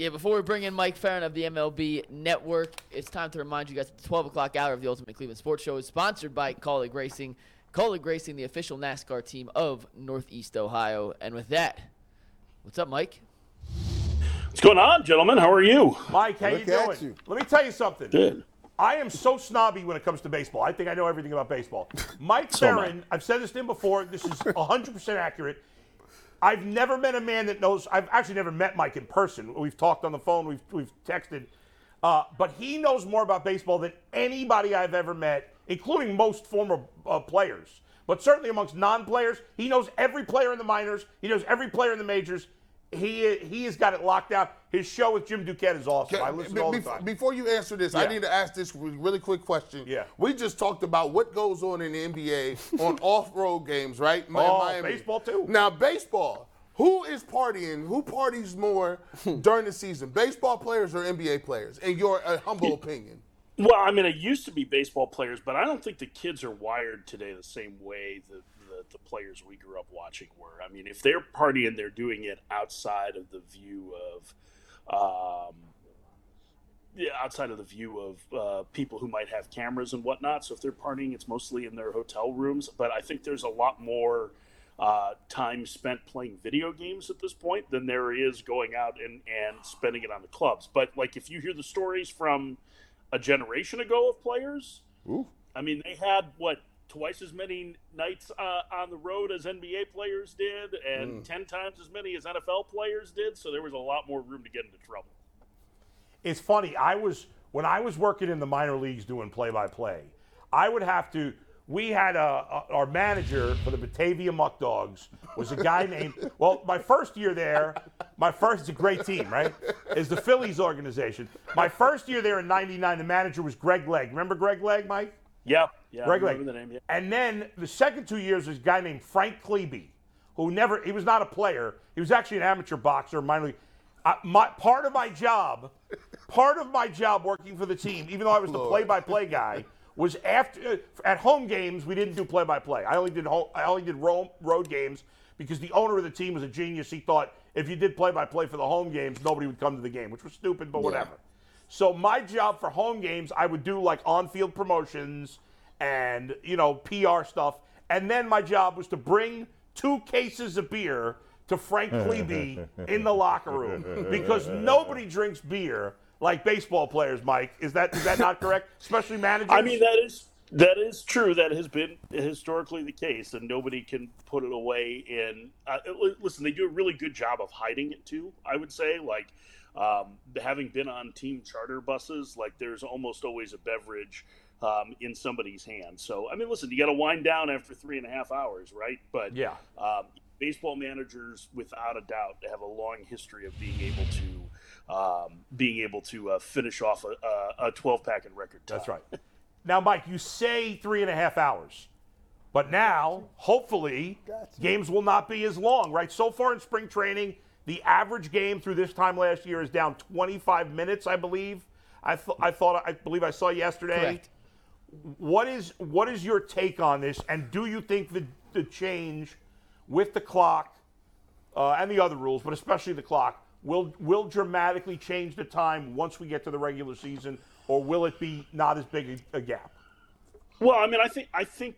Yeah, before we bring in Mike Ferrin of the MLB Network, it's time to remind you guys that the 12 o'clock hour of the Ultimate Cleveland Sports Show is sponsored by Kaulig Racing. Kaulig Racing, the official NASCAR team of Northeast Ohio. And with that, what's up, Mike? What's going on, gentlemen? How are you? Mike, how Look you doing? you. Let me tell you something. Good. I am so snobby when it comes to baseball. I think I know everything about baseball. Mike So I. Ferrin, I've said this to him before. This is 100% accurate. I've never met a man that knows. I've actually never met Mike in person. We've talked on the phone. We've we've texted, uh, but he knows more about baseball than anybody I've ever met, including most former uh, players. But certainly amongst non-players, he knows every player in the minors. He knows every player in the majors. He he has got it locked down. His show with Jim Duquette is awesome. I listen Be- all the time. Before you answer this, I need to ask this really quick question. Yeah. We just talked about what goes on in the NBA on off-road games, right? Mi- Oh, Miami. baseball too. Now, baseball. Who is partying? Who parties more during the season? Baseball players or NBA players? In your uh, humble opinion. Well, I mean, it used to be baseball players, but I don't think the kids are wired today the same way that the, the players we grew up watching were. I mean, if they're partying, they're doing it outside of the view of, um, yeah, outside of the view of uh, people who might have cameras and whatnot. So if they're partying, it's mostly in their hotel rooms. But I think there's a lot more uh, time spent playing video games at this point than there is going out and, and spending it on the clubs. But like if you hear the stories from a generation ago of players, I mean, they had what twice as many nights uh, on the road as NBA players did, and ten times as many as NFL players did. So there was a lot more room to get into trouble. it's funny. I was when I was working in the minor leagues doing play-by-play. I would have to. We had a, a our manager for the Batavia Muck Dogs was a guy named. Well, my first year there, my first. It's a great team, right? Is the Phillies organization. My first year there in '99, the manager was Greg Legg. Remember Greg Legg, Mike? Yeah, yeah, Greg I Legg. remember the name. Yeah. And then the second two years was a guy named Frank Klebe, who never, he was not a player. He was actually an amateur boxer, minor league. Uh, my, part of my job, part of my job working for the team, even though I was the play-by-play guy, was after uh, at home games we didn't do play-by-play. I only did home, I only did ro- road games because the owner of the team was a genius. He thought if you did play-by-play for the home games, nobody would come to the game, which was stupid, but whatever. So my job for home games, I would do like on-field promotions and you know PR stuff, and then my job was to bring two cases of beer to Frank Klebe in the locker room because nobody drinks beer like baseball players. Mike, is that is that not correct? Especially managers. I mean, that is that is true. That has been historically the case, and nobody can put it away. In uh, listen, they do a really good job of hiding it too. I would say, like um, having been on team charter buses, like there's almost always a beverage um, in somebody's hand. So, I mean, listen, you got to wind down after three and a half hours, right? But Yeah. um, baseball managers, without a doubt, have a long history of being able to um, being able to uh, finish off a, a 12 pack in record time. That's right. Now, Mike, you say three and a half hours, but now, hopefully, games will not be as long, right? So far in spring training, the average game through this time last year is down 25 minutes, I believe. I, th- I thought, I believe I saw yesterday. Correct. What is what is your take on this? And do you think the the change with the clock uh, and the other rules, but especially the clock, will will dramatically change the time once we get to the regular season, or will it be not as big a, a gap? Well, I mean, I think I think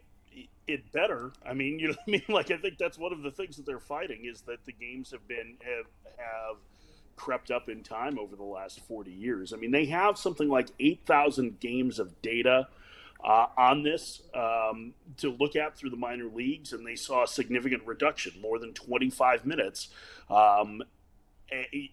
it better. I mean, you know, I mean, like I think that's one of the things that they're fighting is that the games have been have have crept up in time over the last 40 years. I mean, they have something like 8,000 games of data uh, on this um, to look at through the minor leagues, and they saw a significant reduction, more than 25 minutes. Um,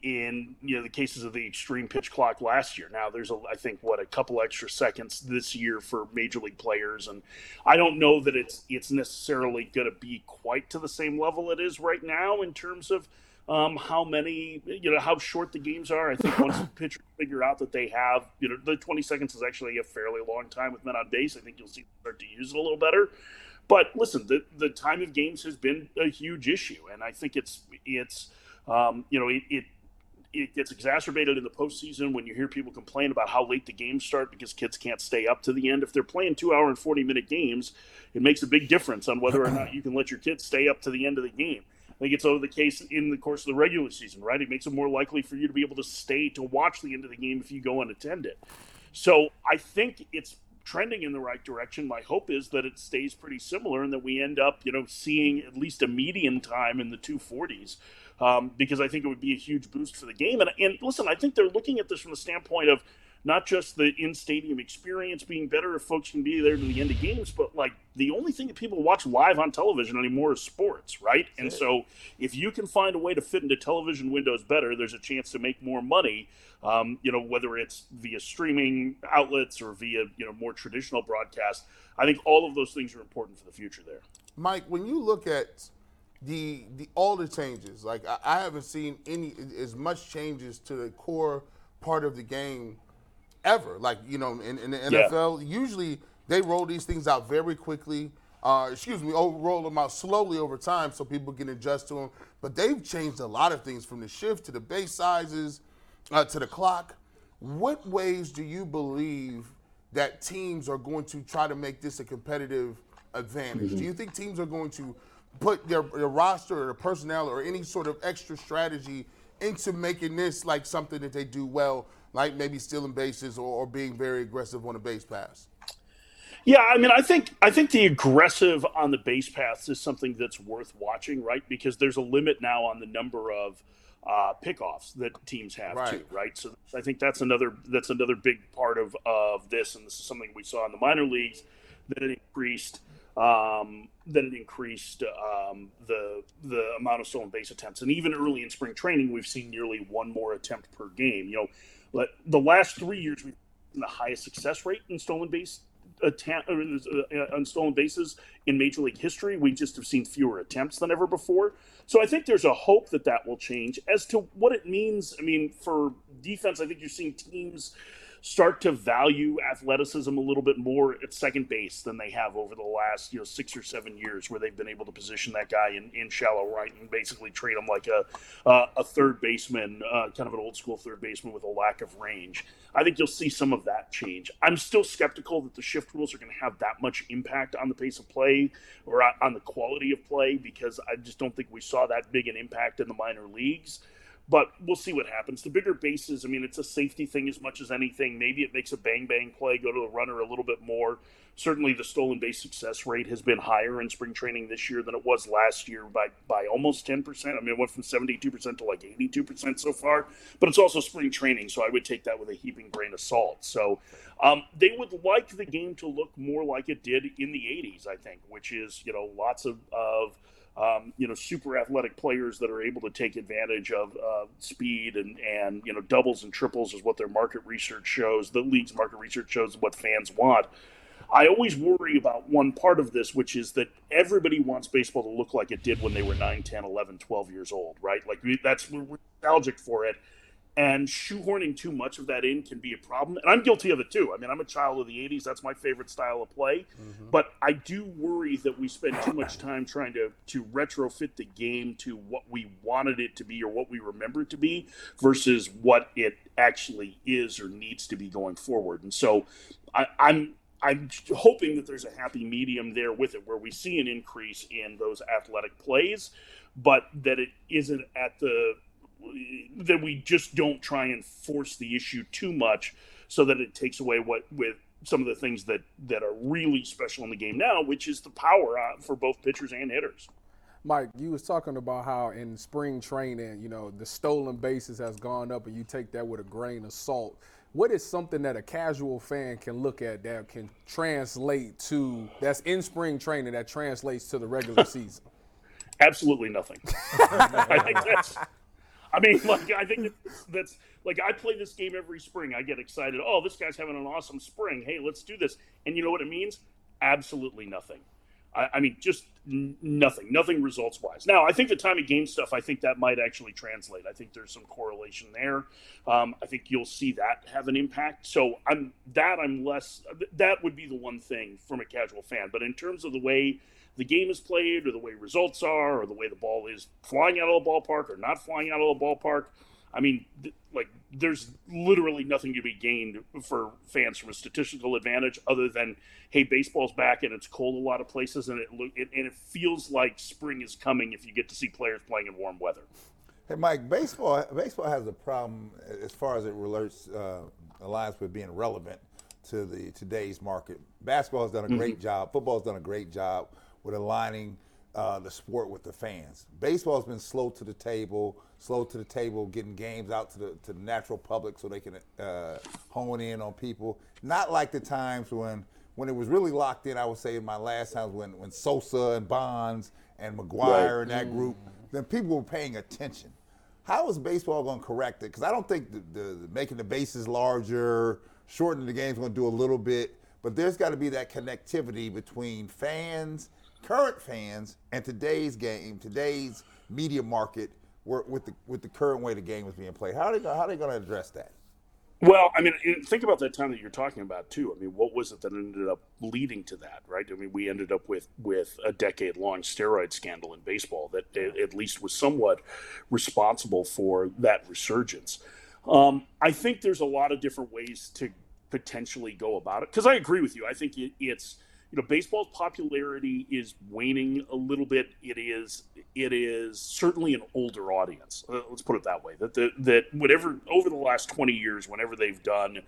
in you know the cases of the extreme pitch clock last year. Now there's a, I think what a couple extra seconds this year for major league players, and I don't know that it's it's necessarily going to be quite to the same level it is right now in terms of um, how many you know how short the games are. I think once the pitchers figure out that they have you know the 20 seconds is actually a fairly long time with men on base. I think you'll see them start to use it a little better. But listen, the the time of games has been a huge issue, and I think it's it's um, you know it, it it gets exacerbated in the postseason when you hear people complain about how late the games start because kids can't stay up to the end. If they're playing two hour and 40 minute games, it makes a big difference on whether or not you can let your kids stay up to the end of the game. Think it's over the case in the course of the regular season, right? It makes it more likely for you to be able to stay to watch the end of the game if you go unattended. it. So I think it's trending in the right direction. My hope is that it stays pretty similar and that we end up, you know, seeing at least a median time in the 240s. Um, because I think it would be a huge boost for the game. And, and listen, I think they're looking at this from the standpoint of not just the in stadium experience being better if folks can be there to the end of games, but like the only thing that people watch live on television anymore is sports, right? And so if you can find a way to fit into television windows better, there's a chance to make more money. Um, you know, whether it's via streaming outlets or via you know more traditional broadcast. I think all of those things are important for the future there. Mike, when you look at the the all the changes, like I, I haven't seen any as much changes to the core part of the game ever. Like you know, in, in the NFL, yeah. usually they roll these things out very quickly. Uh, excuse me, oh, roll them out slowly over time so people can adjust to them. But they've changed a lot of things from the shift to the base sizes uh, to the clock. What ways do you believe that teams are going to try to make this a competitive advantage? Mm-hmm. Do you think teams are going to put their, their roster or their personnel or any sort of extra strategy into making this like something that they do well like maybe stealing bases or, or being very aggressive on a base pass? Yeah, I mean, I think I think the aggressive on the base paths is something that's worth watching, right? Because there's a limit now on the number of uh, pickoffs that teams have right. too, right? So I think that's another that's another big part of of this, and this is something we saw in the minor leagues that it increased um, that it increased um, the the amount of stolen base attempts, and even early in spring training, we've seen nearly one more attempt per game. You know, but the last three years, we've the highest success rate in stolen base attempt, uh, uh, on stolen bases in Major League history. We just have seen fewer attempts than ever before. So I think there's a hope that that will change. As to what it means, I mean, for defense, I think you're seeing teams start to value athleticism a little bit more at second base than they have over the last you know six or seven years, where they've been able to position that guy in, in shallow right and basically treat him like a uh, a third baseman, uh, kind of an old school third baseman with a lack of range. I think you'll see some of that change. I'm still skeptical that the shift rules are going to have that much impact on the pace of play or on the quality of play because I just don't think we saw that big an impact in the minor leagues but we'll see what happens. The bigger bases, I mean, it's a safety thing as much as anything. Maybe it makes a bang bang play go to the runner a little bit more. Certainly, the stolen base success rate has been higher in spring training this year than it was last year by by almost ten percent. I mean, it went from seventy two percent to like eighty two percent so far. But it's also spring training, so I would take that with a heaping grain of salt. So um, they would like the game to look more like it did in the '80s, I think, which is you know lots of of um, you know, super athletic players that are able to take advantage of uh, speed and, and, you know, doubles and triples is what their market research shows. The league's market research shows what fans want. I always worry about one part of this, which is that everybody wants baseball to look like it did when they were 9, 10, 11, 12 years old, right? Like that's, we're nostalgic for it and shoehorning too much of that in can be a problem. And I'm guilty of it too. I mean, I'm a child of the 80s. That's my favorite style of play. Mm-hmm. But I do worry that we spend too much time trying to, to retrofit the game to what we wanted it to be or what we remember it to be versus what it actually is or needs to be going forward. And so I, I'm I'm hoping that there's a happy medium there with it where we see an increase in those athletic plays, but that it isn't at the that we just don't try and force the issue too much so that it takes away what with some of the things that that are really special in the game now, which is the power uh, for both pitchers and hitters. Mike, you was talking about how in spring training, you know, the stolen bases has gone up, and you take that with a grain of salt. What is something that a casual fan can look at that can translate to that's in spring training that translates to the regular season? Absolutely nothing. I think that's I mean, like I think that's like I play this game every spring. I get excited. Oh, this guy's having an awesome spring. Hey, let's do this. And you know what it means? Absolutely nothing. I, I mean, just nothing. Nothing results wise. Now, I think the time of game stuff. I think that might actually translate. I think there's some correlation there. Um, I think you'll see that have an impact. So I'm that I'm less. That would be the one thing from a casual fan. But in terms of the way the game is played or the way results are or the way the ball is flying out of the ballpark or not flying out of the ballpark. I mean, th- like there's literally nothing to be gained for fans from a statistical advantage other than hey baseball's back and it's cold a lot of places and it, it and it feels like spring is coming if you get to see players playing in warm weather Hey, Mike, baseball baseball has a problem as far as it relates uh, aligns with being relevant to the today's market. Basketball has done a great job. Football has done a great job with aligning uh, the sport with the fans. Baseball has been slow to the table, slow to the table, getting games out to the to the natural public so they can uh, hone in on people. Not like the times when when it was really locked in. I would say in my last times when when Sosa and Bonds and McGwire and that group, then people were paying attention. How is baseball going to correct it? Because I don't think the, the, the making the bases larger, shortening the game's going to do a little bit, but there's got to be that connectivity between fans, current fans, and today's game, today's media market, with the with the current way the game is being played. How are they how are they going to address that? Well, I mean, think about that time that you're talking about too. I mean, what was it that ended up leading to that, right? I mean, we ended up with with a decade long steroid scandal in baseball that at least was somewhat responsible for that resurgence. Um, I think there's a lot of different ways to potentially go about it because I agree with you. I think it, it's you know baseball's popularity is waning a little bit. It is it is certainly an older audience. Uh, let's put it that way. That the, that whatever over the last 20 years, whenever they've done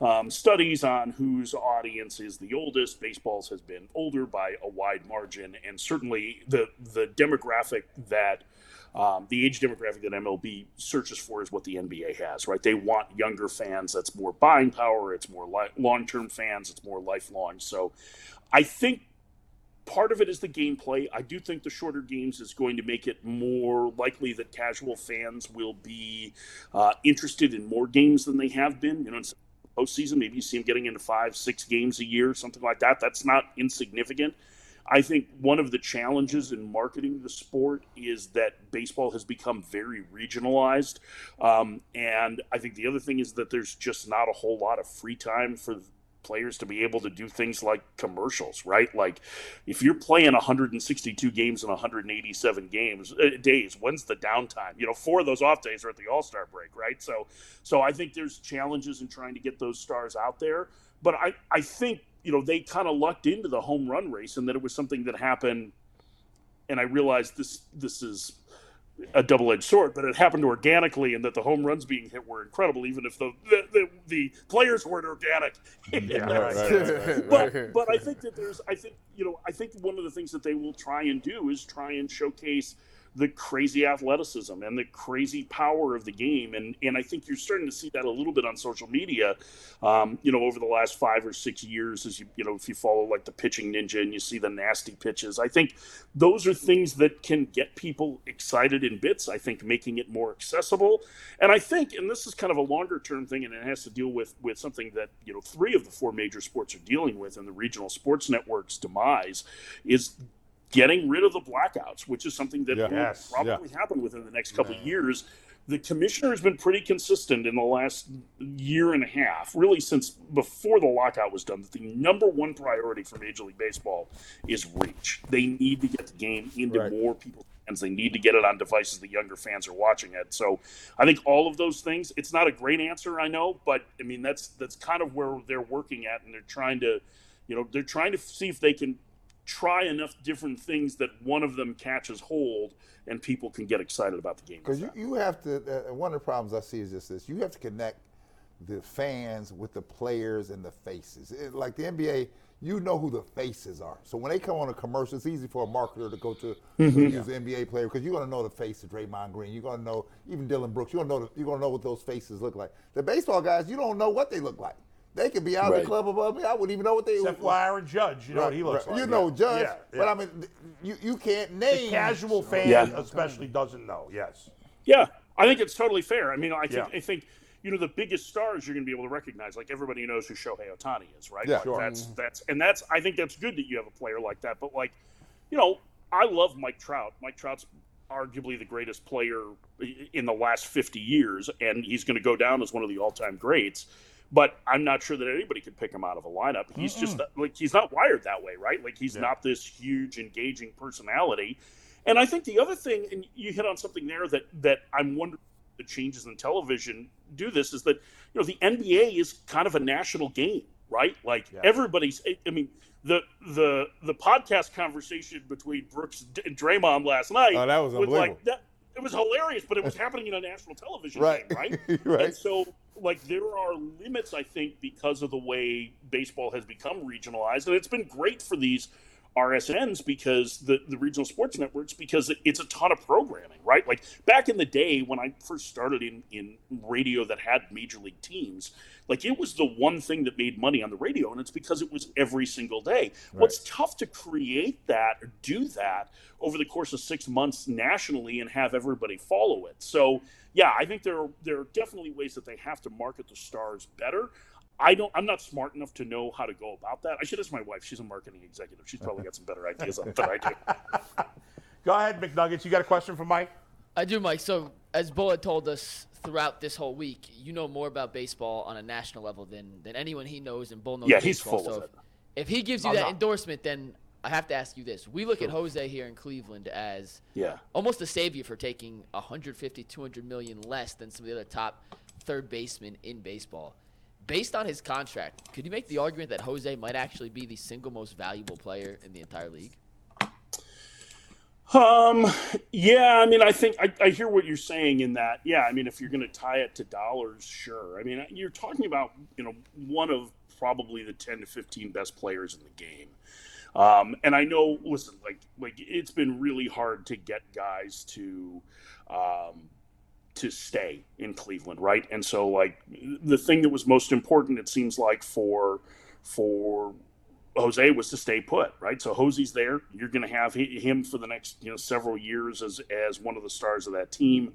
um, studies on whose audience is the oldest, baseball's has been older by a wide margin, and certainly the the demographic that um, the age demographic that MLB searches for is what the NBA has, right? They want younger fans. That's more buying power. It's more li- long term fans. It's more lifelong. So I think part of it is the gameplay. I do think the shorter games is going to make it more likely that casual fans will be uh, interested in more games than they have been. You know, in postseason, maybe you see them getting into five, six games a year, something like that. That's not insignificant. I think one of the challenges in marketing the sport is that baseball has become very regionalized. Um, and I think the other thing is that there's just not a whole lot of free time for players to be able to do things like commercials, right? Like if you're playing 162 games in 187 games uh, days, when's the downtime? You know, four of those off days are at the All-Star break, right? So so I think there's challenges in trying to get those stars out there, but I I think you know they kind of lucked into the home run race and that it was something that happened and I realized this this is a double-edged sword, but it happened organically, and that the home runs being hit were incredible, even if the the, the, the players weren't organic. but but I think that there's I think you know I think one of the things that they will try and do is try and showcase the crazy athleticism and the crazy power of the game. And and I think you're starting to see that a little bit on social media, um, you know, over the last five or six years, as you you know, if you follow like the pitching ninja and you see the nasty pitches. I think those are things that can get people excited in bits. I think making it more accessible, and I think, and this is kind of a longer term thing, and it has to deal with with something that you know three of the four major sports are dealing with and the regional sports network's demise, is getting rid of the blackouts, which is something that Yeah. will Yes, probably happen within the next couple of years. The commissioner has been pretty consistent in the last year and a half, really since before the lockout was done, that the number one priority for Major League Baseball is reach. They need to get the game into Right. more people's hands. They need to get it on devices that younger fans are watching it. So I think all of those things, it's not a great answer, I know, but I mean that's that's kind of where they're working at and they're trying to you know, they're trying to see if they can try enough different things that one of them catches hold and people can get excited about the game. Because you, you have to, uh, one of the problems I see is just this you have to connect the fans with the players and the faces. It- like the NBA, you know who the faces are. So when they come on a commercial, it's easy for a marketer to go to, to use an NBA player because you're going to know the face of Draymond Green. You're going to know even Dillon Brooks. You're going to know the, you're going to know what those faces look like. The baseball guys, you don't know what they look like. They could be out in Right. the club above me. I wouldn't even know what they Except for Aaron Judge, you know what he looks like. You know yeah. Judge, Yeah, but. I mean, you, you can't the name casual oh, fan Yeah. especially doesn't know. Yes. Yeah, I think it's totally fair. I mean, I think Yeah. I think you know the biggest stars you're going to be able to recognize. Like everybody knows who Shohei Ohtani is, right? Yeah. Like, Sure. That's mm-hmm. that's and that's I think that's good that you have a player like that. But like, you know, I love Mike Trout. Mike Trout's arguably the greatest player in the last 50 years, and he's going to go down as one of the all-time greats. But I'm not sure that anybody could pick him out of a lineup. He's just like he's not wired that way, right? Like he's not this huge, engaging personality. And I think the other thing, and you hit on something there that that I'm wondering the changes in television do this is that you know the NBA is kind of a national game, right? Like Yeah. everybody's. I mean, the the the podcast conversation between Brooks and Draymond last night. Oh, that was unbelievable. like that. It was hilarious, but it was happening in a national television Right. game, right? Right. And so, like, there are limits, I think, because of the way baseball has become regionalized, and it's been great for these RSNs because the the regional sports networks because it's a ton of programming, right? Like back in the day when I first started in in radio that had major league teams, like it was the one thing that made money on the radio, and it's because it was every single day. What's tough to create that or do that over the course of six months nationally and have everybody follow it. So yeah, I think there are, there are definitely ways that they have to market the stars better. I don't. I'm not smart enough to know how to go about that. I should ask my wife. She's a marketing executive. She's probably got some better ideas on than I do. Go ahead, McNuggets. You got a question for Mike? I do, Mike. So, as Bo had told us throughout this whole week, you know more about baseball on a national level than, than anyone he knows, and Bull knows Yeah, he's full so of if, it. if he gives you I'm that not. endorsement, then I have to ask you this. We look at Jose here in Cleveland as Yeah. almost a savior for taking 150, 200 million less than some of the other top third basemen in baseball. Based on his contract, could you make the argument that Jose might actually be the single most valuable player in the entire league? Um. Yeah. I mean, I think I, I hear what you're saying in that. Yeah. I mean, if you're going to tie it to dollars, sure. I mean, you're talking about you know one of probably the 10 to 15 best players in the game. Um, and I know, listen, like like it's been really hard to get guys to um, to stay in Cleveland, right? And so, like the thing that was most important, it seems like for for Jose was to stay put, right? So Jose's there. You're going to have him for the next, you know, several years as as one of the stars of that team.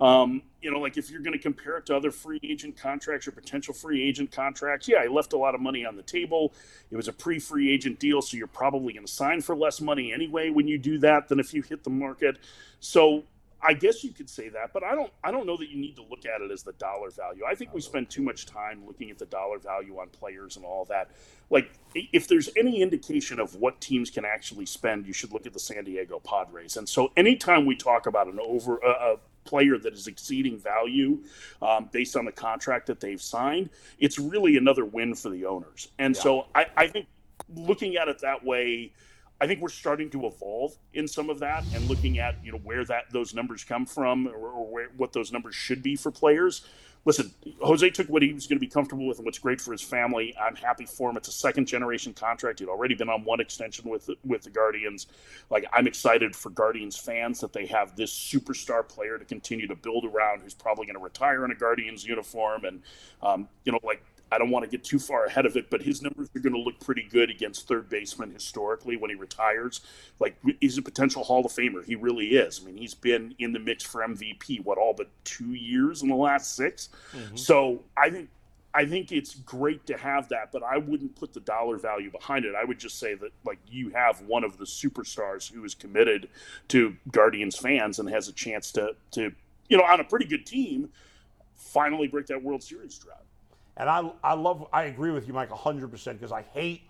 Um, you know, like if you're going to compare it to other free agent contracts or potential free agent contracts, yeah, he left a lot of money on the table. It was a pre-free agent deal, so you're probably going to sign for less money anyway when you do that than if you hit the market. So I guess you could say that, but I don't. I don't know that you need to look at it as the dollar value. I think we spend too much time looking at the dollar value on players and all that. Like, if there's any indication of what teams can actually spend, you should look at the San Diego Padres. And so, anytime we talk about an over a, a player that is exceeding value um, based on the contract that they've signed, it's really another win for the owners. And so, I, I think looking at it that way. I think we're starting to evolve in some of that and looking at you know where that those numbers come from or, or where, what those numbers should be for players. Listen, Jose took what he was going to be comfortable with and what's great for his family. I'm happy for him. It's a second generation contract. He'd already been on one extension with with the Guardians. Like I'm excited for Guardians fans that they have this superstar player to continue to build around, who's probably going to retire in a Guardians uniform, and um, you know like I don't want to get too far ahead of it, but his numbers are going to look pretty good against third baseman historically when he retires. Like he's a potential Hall of Famer. He really is. I mean, he's been in the mix for MVP what all but two years in the last 6 mm-hmm. So I think I think it's great to have that, but I wouldn't put the dollar value behind it. I would just say that like you have one of the superstars who is committed to Guardians fans and has a chance to to you know on a pretty good team finally break that World Series drought. And I, I love, I agree with you, Mike, 100% because I hate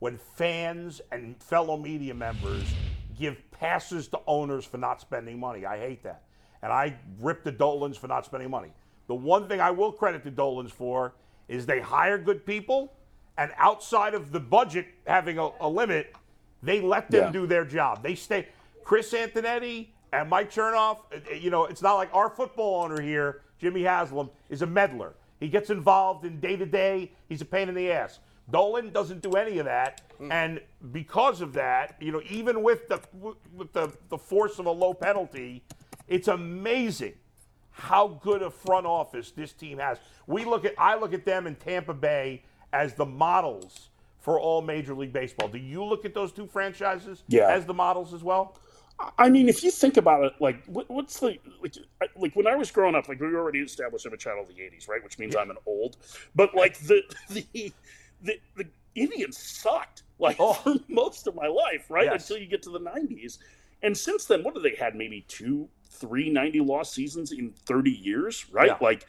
when fans and fellow media members give passes to owners for not spending money. I hate that. And I rip the Dolans for not spending money. The one thing I will credit the Dolans for is they hire good people, and outside of the budget having a, a limit, they let them Yeah. do their job. They stay. Chris Antonetti and Mike Chernoff, uh, you know, it's not like our football owner here, Jimmy Haslam, is a meddler. He gets involved in day to day. He's a pain in the ass. Dolan doesn't do any of that, mm. and because of that, you know, even with the with the, the force of a low penalty, it's amazing how good a front office this team has. We look at I look at them in Tampa Bay as the models for all Major League Baseball. Do you look at those two franchises Yeah. as the models as well? I mean, if you think about it, like, what, what's the like, I- like when I was growing up, like we already established I'm a child of the '80s, right? Which means I'm an old. But like the the the, the Indians sucked like Oh. for most of my life, right? Yes. Until you get to the '90s, and since then, what have they had? Maybe two, three 90 loss seasons in 30 years, right? Yeah. Like.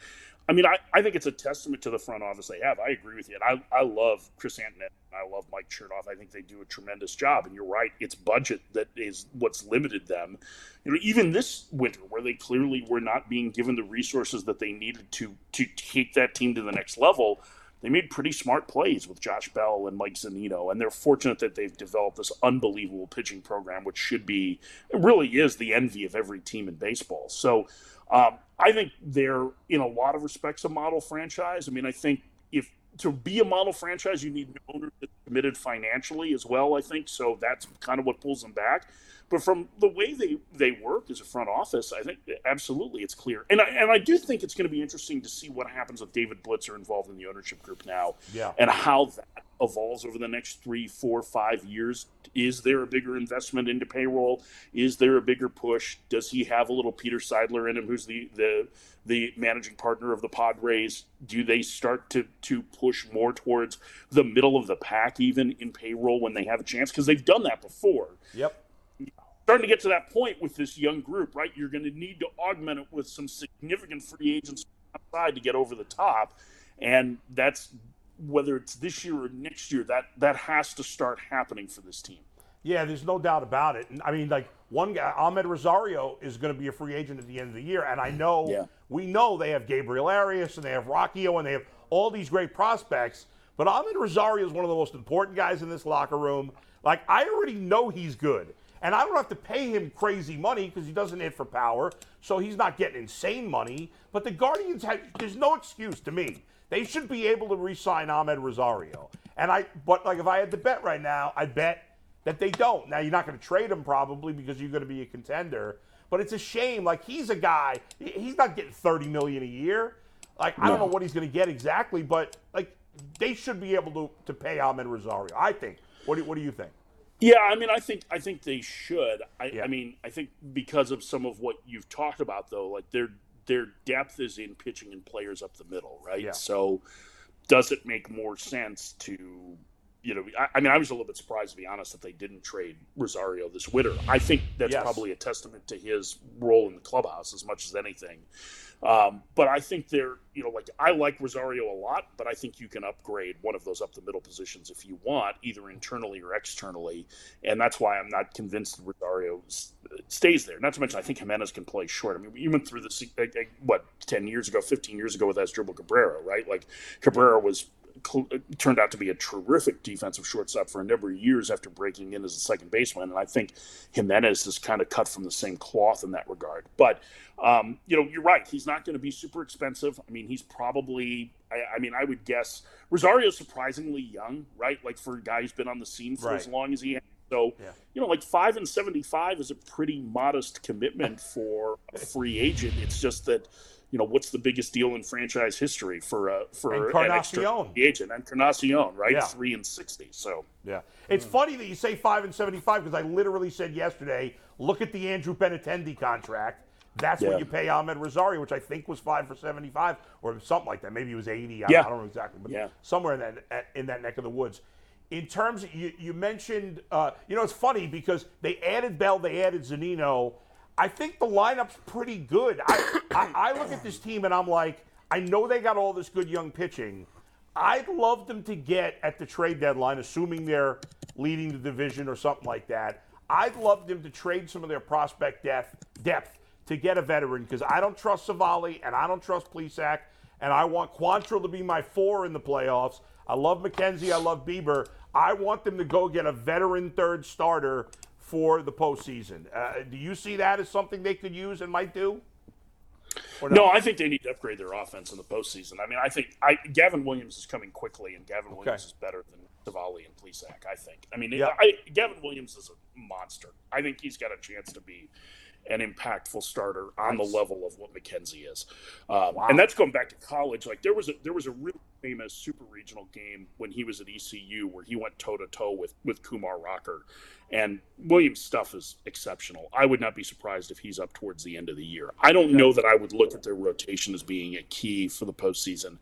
I mean, I, I think it's a testament to the front office they have. I agree with you. And I, I love Chris Antonetti. And I love Mike Chernoff. I think they do a tremendous job. And you're right, it's budget that is what's limited them. You know, even this winter, where they clearly were not being given the resources that they needed to to take that team to the next level, they made pretty smart plays with Josh Bell and Mike Zunino. And they're fortunate that they've developed this unbelievable pitching program, which should be, it really is the envy of every team in baseball. So, um, I think they're in a lot of respects a model franchise. I mean, I think if to be a model franchise, you need an owner that's committed financially as well. I think so. That's kind of what pulls them back. But from the way they, they work as a front office, I think absolutely it's clear. And I, and I do think it's going to be interesting to see what happens with David Blitzer involved in the ownership group now, Yeah. and how that evolves over the next three, four, five years. Is there a bigger investment into payroll? Is there a bigger push? Does he have a little Peter Seidler in him, who's the the the managing partner of the Padres? Do they start to to push more towards the middle of the pack, even in payroll when they have a chance? Because they've done that before Yep. Starting to get to that point with this young group, right? You're going to need to augment it with some significant free agents outside to get over the top, and that's whether it's this year or next year. That that has to start happening for this team. Yeah, there's no doubt about it. And I mean, like one guy, Amed Rosario, is going to be a free agent at the end of the year, and I know Yeah. we know they have Gabriel Arias and they have Rocchio and they have all these great prospects. But Amed Rosario is one of the most important guys in this locker room. Like I already know he's good, and I don't have to pay him crazy money because he doesn't hit for power, so he's not getting insane money. But the Guardians have there's no excuse to me. They should be able to re-sign Amed Rosario. And I, but like if I had to bet right now, I'd bet that they don't. Now you're not going to trade him probably because you're going to be a contender. But it's a shame. Like he's a guy. He's not getting 30 million a year. Like I don't know what he's going to get exactly, but like they should be able to to pay Amed Rosario. I think. What do What do you think? Yeah, I mean, I think I think they should. I, Yeah. I mean, I think because of some of what you've talked about, though, like their their depth is in pitching and players up the middle, right? Yeah. So, does it make more sense to, you know, I, I mean, I was a little bit surprised to be honest that they didn't trade Rosario this winter. I think that's Yes. probably a testament to his role in the clubhouse as much as anything. Um, but I think they're, you know, like I like Rosario a lot, but I think you can upgrade one of those up the middle positions if you want, either internally or externally. And that's why I'm not convinced Rosario stays there. Not to mention, I think Gimenez can play short. I mean, we went through this, uh, uh, what, 10 years ago, 15 years ago with Asdrubal Cabrera, right? Like Cabrera was cl- turned out to be a terrific defensive shortstop for a number of years after breaking in as a second baseman. And I think Gimenez is kind of cut from the same cloth in that regard. But, um, you know, you're right. He's not going to be super expensive. I mean, he's probably, I, I mean, I would guess Rosario's surprisingly young, right? Like for a guy who's been on the scene for as long as he has. So, Yeah. you know, like five and 75 is a pretty modest commitment for a free agent. It's just that, you know, what's the biggest deal in franchise history for a for an extra Encarnacion. free agent? Encarnacion, right? Yeah. Three and sixty. So Yeah. It's funny that you say five and seventy-five because I literally said yesterday, look at the Andrew Benintendi contract. That's Yeah. what you pay Amed Rosario, which I think was five for seventy-five or something like that. Maybe it was eighty. I, Yeah. I don't know exactly, but Yeah. somewhere in that in that neck of the woods. In terms, of, you you mentioned, uh, you know, it's funny because they added Bell, they added Zunino. I think the lineup's pretty good. I, I, I look at this team and I'm like, I know they got all this good young pitching. I'd love them to get at the trade deadline, assuming they're leading the division or something like that. I'd love them to trade some of their prospect depth, depth to get a veteran because I don't trust Civale and I don't trust Plesac, and I want Quantrill to be my four in the playoffs. I love McKenzie. I love Bieber. I want them to go get a veteran third starter for the postseason. Uh, do you see that as something they could use and might do? No, I think they need to upgrade their offense in the postseason. I mean, I think I Gavin Williams is coming quickly, and Gavin Williams is better than Civale and Plesac. I think. I mean, Yeah. I, Gavin Williams is a monster. I think he's got a chance to be an impactful starter on the level of what McKenzie is, um, and that's going back to college. Like there was a there was a really famous super regional game when he was at ECU where he went toe to toe with with Kumar Rocker, and Williams' stuff is exceptional. I would not be surprised if he's up towards the end of the year. I don't know that I would look at their rotation as being a key for the postseason.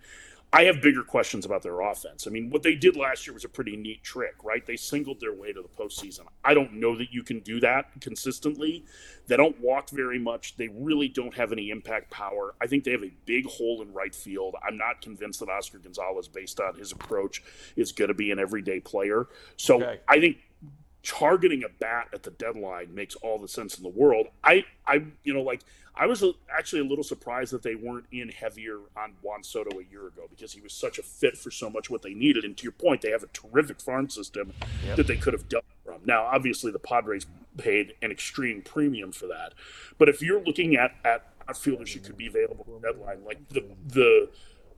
I have bigger questions about their offense. I mean, what they did last year was a pretty neat trick, right? They singled their way to the postseason. I don't know that you can do that consistently. They don't walk very much. They really don't have any impact power. I think they have a big hole in right field. I'm not convinced that Oscar Gonzalez, based on his approach, is going to be an everyday player. So Okay. I think targeting a bat at the deadline makes all the sense in the world. I, I, you know, like I was actually a little surprised that they weren't in heavier on Juan Soto a year ago because he was such a fit for so much what they needed. And to your point, they have a terrific farm system that they could have dealt from. Now, obviously, the Padres paid an extreme premium for that, but if you're looking at at outfielders who could be available deadline, like the the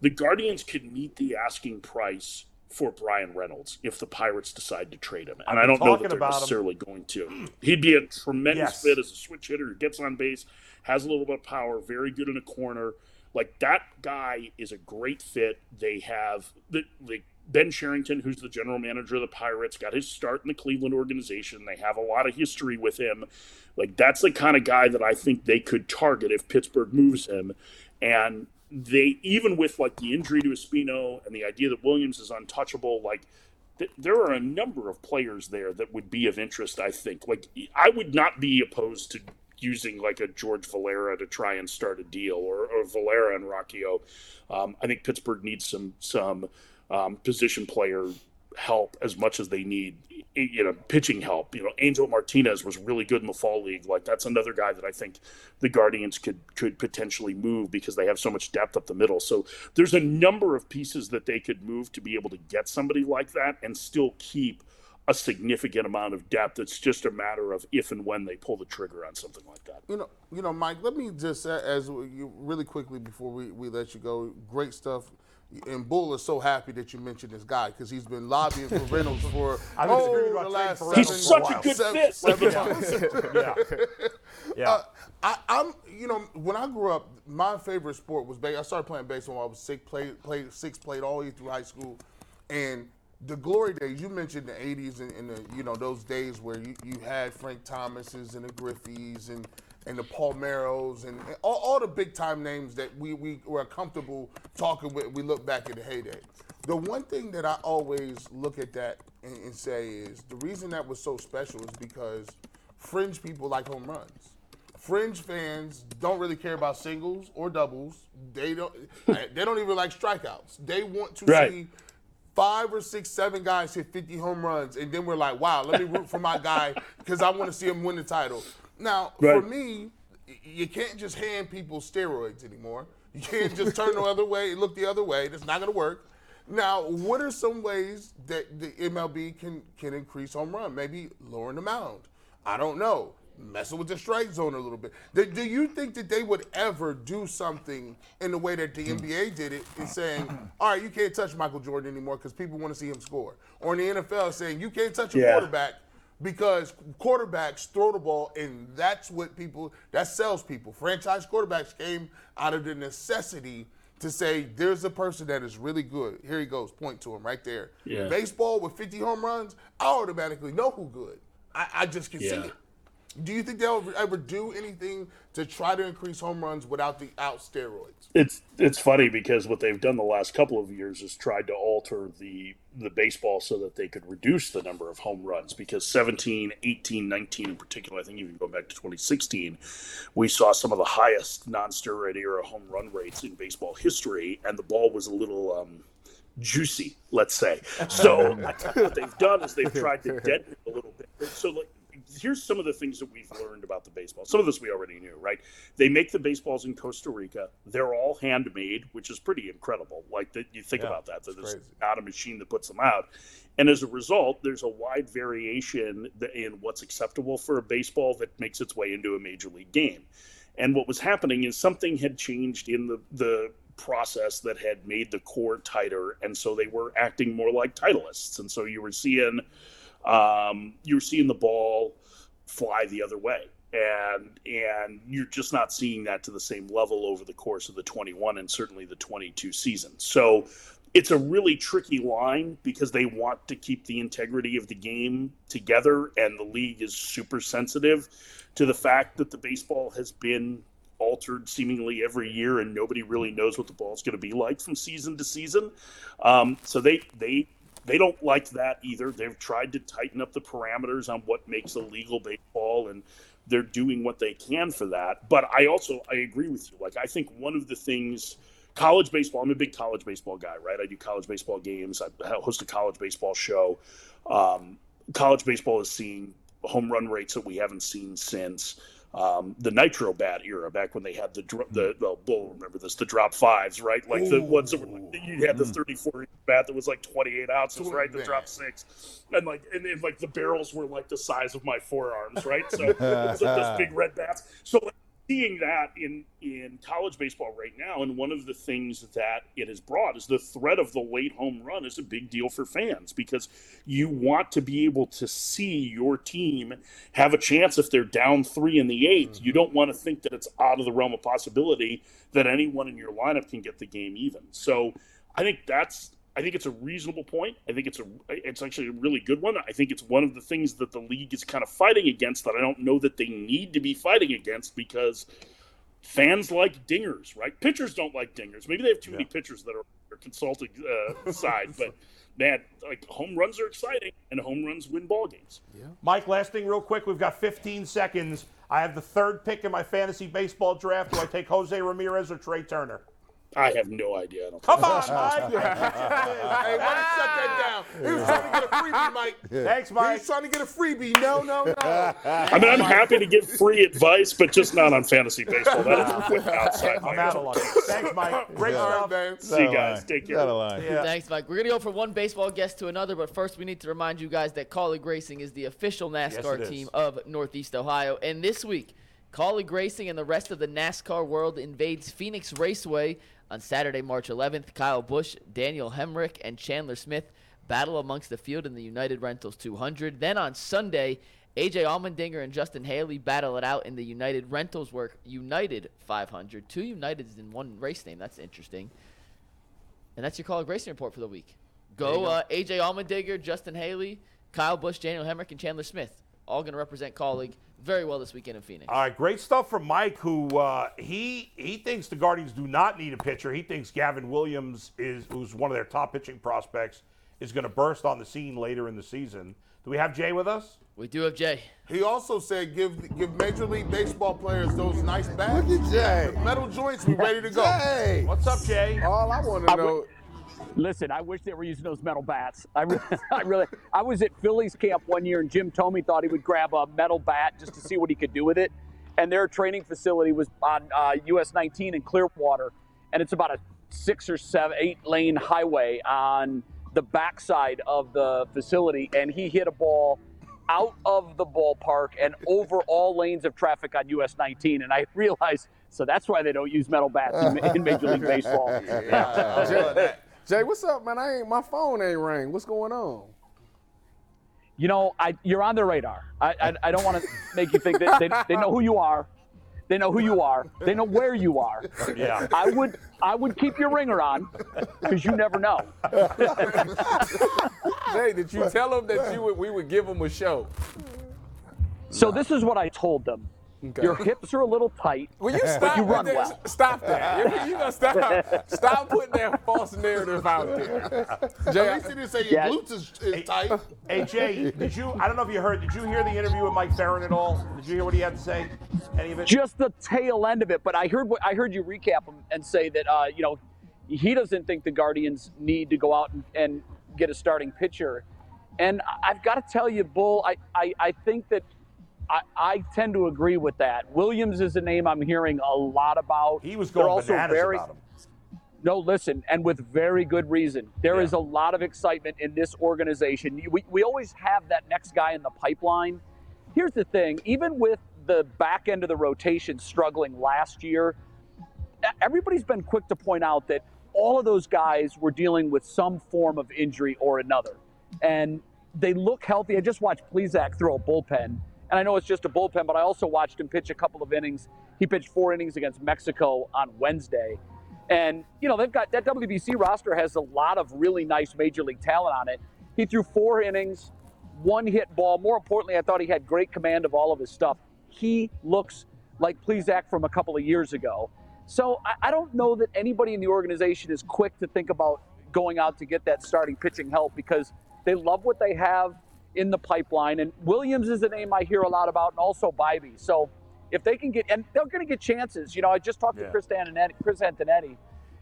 the Guardians could meet the asking price for Bryan Reynolds if the Pirates decide to trade him. And I don't know that they're about him. necessarily going to. He'd be a tremendous Yes. fit as a switch hitter who gets on base, has a little bit of power, very good in a corner. Like that guy is a great fit. They have the, the Ben Cherington, who's the general manager of the Pirates, got his start in the Cleveland organization. They have a lot of history with him. Like that's the kind of guy that I think they could target if Pittsburgh moves him. And they even with like the injury to Espino and the idea that Williams is untouchable, like th- there are a number of players there that would be of interest. I think like I would not be opposed to using like a George Valera to try and start a deal or, or Valera and Rocchio. Um, I think Pittsburgh needs some some um, position player help as much as they need you know pitching help you know angel martinez was really good in the fall league like that's another guy that i think the guardians could could potentially move because they have so much depth up the middle so there's a number of pieces that they could move to be able to get somebody like that and still keep a significant amount of depth it's just a matter of if and when they pull the trigger on something like that You know, you know, Mike. Let me just as really quickly before we, we let you go. Great stuff. And Bull is so happy that you mentioned this guy because he's been lobbying for Reynolds for I've oh, screaming about the last for he's seven, such a while. good seven- fit seven Yeah. Yeah. Yeah. Uh, I, I'm, you know, when I grew up, my favorite sport was baseball. I started playing baseball when I was six, played, played six, played all the way through high school, and the glory days. You mentioned the '80s and, and the, you know, those days where you, you had Frank Thomases and the Griffeys and and the Palmeiros and, and all, all the big time names that we, we were comfortable talking with. We look back at the heyday. The one thing that I always look at that and, and say is the reason that was so special is because fringe people like home runs. Fringe fans don't really care about singles or doubles. They don't. they don't even like strikeouts. They want to Right. see five or six, seven guys hit 50 home runs, and then we're like, wow, let me root for my guy because I want to see him win the title. Now, for me, you can't just hand people steroids anymore. You can't just turn the other way, and look the other way. That's not going to work. Now, what are some ways that the MLB can can increase home run? Maybe lowering the mound. I don't know. Messing with the strike zone a little bit. Do, do you think that they would ever do something in the way that the hmm. NBA did it, in saying, "All right, you can't touch Michael Jordan anymore because people want to see him score," or in the NFL saying, "You can't touch a Yeah. quarterback because quarterbacks throw the ball, and that's what people that sells people. Franchise quarterbacks came out of the necessity to say there's a person that is really good. Here he goes, point to him right there. Yeah. Baseball with 50 home runs, I automatically know who good. I, I just can see it. Do you think they'll ever do anything to try to increase home runs without the out steroids? it's it's funny because what they've done the last couple of years is tried to alter the the baseball so that they could reduce the number of home runs because 17 18 19 in particular i think even going back to 2016 we saw some of the highest non-steroid era home run rates in baseball history and the ball was a little um juicy let's say so what they've done is they've tried to deaden it a little bit so like here's some of the things that we've learned about the baseball. Some of this we already knew, right? They make the baseballs in Costa Rica. They're all handmade, which is pretty incredible. Like that, you think Yeah, about that. That there's crazy. not a machine that puts them out. And as a result, there's a wide variation in what's acceptable for a baseball that makes its way into a major league game. And what was happening is something had changed in the the process that had made the core tighter, and so they were acting more like titleists. And so you were seeing um, you're seeing the ball fly the other way and and you're just not seeing that to the same level over the course of the 21 and certainly the 22 season so it's a really tricky line because they want to keep the integrity of the game together and the league is super sensitive to the fact that the baseball has been altered seemingly every year, and nobody really knows what the ball's going to be like from season to season. Um, so they they they don't like that either. They've tried to tighten up the parameters on what makes a legal baseball, and they're doing what they can for that. But I also I agree with you. Like I think one of the things college baseball. I'm a big college baseball guy, right? I do college baseball games. I host a college baseball show. Um, college baseball is seeing home run rates that we haven't seen since um, the nitro bat era, back when they had the the well, Bull remember this, the drop fives, right? Like Ooh. the ones that were like, you had the mm. 34 inch bat that was like 28 ounces, right? The drop six, and like and, and, like the barrels were like the size of my forearms, right? So, so those big red bats. So like, seeing that in in college baseball right now and one of the things that it has brought is the threat of the late home run is a big deal for fans because you want to be able to see your team have a chance if they're down 3 in the 8th mm-hmm. you don't want to think that it's out of the realm of possibility that anyone in your lineup can get the game even so i think that's I think it's a reasonable point. I think it's a it's actually a really good one. I think it's one of the things that the league is kind of fighting against that I don't know that they need to be fighting against because fans like dingers, right? Pitchers don't like dingers. Maybe they have too yeah. many pitchers that are, are consulting uh, side, but man, like home runs are exciting and home runs win ball games. Yeah. Mike, last thing real quick. We've got 15 seconds. I have the third pick in my fantasy baseball draft. Do I take Jose Ramirez or Trea Turner? I have no idea. I don't Come on, Mike. hey, why did shut that down? He was trying to get a freebie, Mike. Thanks, Mike. He's trying to get a freebie. No, no, no. I mean, I'm happy to give free advice, but just not on fantasy baseball. That is outside. I'm out of luck. Thanks, Mike. Great yeah. stuff. Man. See you guys. Take care. Yeah. Thanks, Mike. We're going to go from one baseball guest to another, but first we need to remind you guys that Kaulig Racing is the official NASCAR yes, team of Northeast Ohio. And this week, Kaulig Racing and the rest of the NASCAR world invades Phoenix Raceway on Saturday, March 11th, Kyle Busch, Daniel Hemric, and Chandler Smith battle amongst the field in the United Rentals 200. Then on Sunday, AJ Allmendinger and Justin Haley battle it out in the United Rentals Work United 500. Two Uniteds in one race name. That's interesting. And that's your Kaulig Racing report for the week. Go, uh, AJ Allmendinger, Justin Haley, Kyle Busch, Daniel Hemric, and Chandler Smith. All going to represent Kaulig very well this weekend in Phoenix. All right, great stuff from Mike, who uh, he he thinks the Guardians do not need a pitcher. He thinks Gavin Williams is who's one of their top pitching prospects is going to burst on the scene later in the season. Do we have Jay with us? We do have Jay. He also said give give Major League Baseball players those nice bats. Look at Jay. The metal joints, we ready to go. Jay. What's up, Jay? All I want to know. Listen, I wish they were using those metal bats. I really, I really, I was at Phillies camp one year, and Jim Thome thought he would grab a metal bat just to see what he could do with it. And their training facility was on uh, US 19 in Clearwater, and it's about a six or seven, eight lane highway on the backside of the facility. And he hit a ball out of the ballpark and over all lanes of traffic on US 19. And I realized, so that's why they don't use metal bats in, in Major League Baseball. Yeah, Jay, what's up, man? I ain't my phone ain't ring. What's going on? You know, I you're on their radar. I I, I don't want to make you think that they, they know who you are. They know who you are. They know where you are. Yeah. I would I would keep your ringer on because you never know. Jay, did you tell them that you would, we would give them a show? So this is what I told them. Okay. Your hips are a little tight, Will you stop you run well. Stop that. You, you stop, stop putting that false narrative out there. Jay, At least you didn't say your yes. glutes is, is tight. Hey, Jay, did you, I don't know if you heard, did you hear the interview with Mike Ferrin at all? Did you hear what he had to say? Any of it? Just the tail end of it, but I heard what I heard you recap him and say that, uh, you know, he doesn't think the Guardians need to go out and, and get a starting pitcher. And I've got to tell you, Bull, I, I, I think that – I, I, tend to agree with that. Williams is a name I'm hearing a lot about. He was going also bananas very, about him. No, listen, and with very good reason. There yeah. is a lot of excitement in this organization. We, we always have that next guy in the pipeline. Here's the thing even with the back end of the rotation struggling last year, everybody's been quick to point out that all of those guys were dealing with some form of injury or another. And they look healthy. I just watched Plesac throw a bullpen and I know it's just a bullpen, but I also watched him pitch a couple of innings. He pitched four innings against Mexico on Wednesday. And, you know, they've got that WBC roster has a lot of really nice major league talent on it. He threw four innings, one hit ball. More importantly, I thought he had great command of all of his stuff. He looks like Plesac from a couple of years ago. So I, I don't know that anybody in the organization is quick to think about going out to get that starting pitching help because they love what they have in the pipeline. And Williams is a name I hear a lot about, and also Bibee. So if they can get, and they're going to get chances. You know, I just talked Yeah. to Chris Antonetti, Chris Antonetti,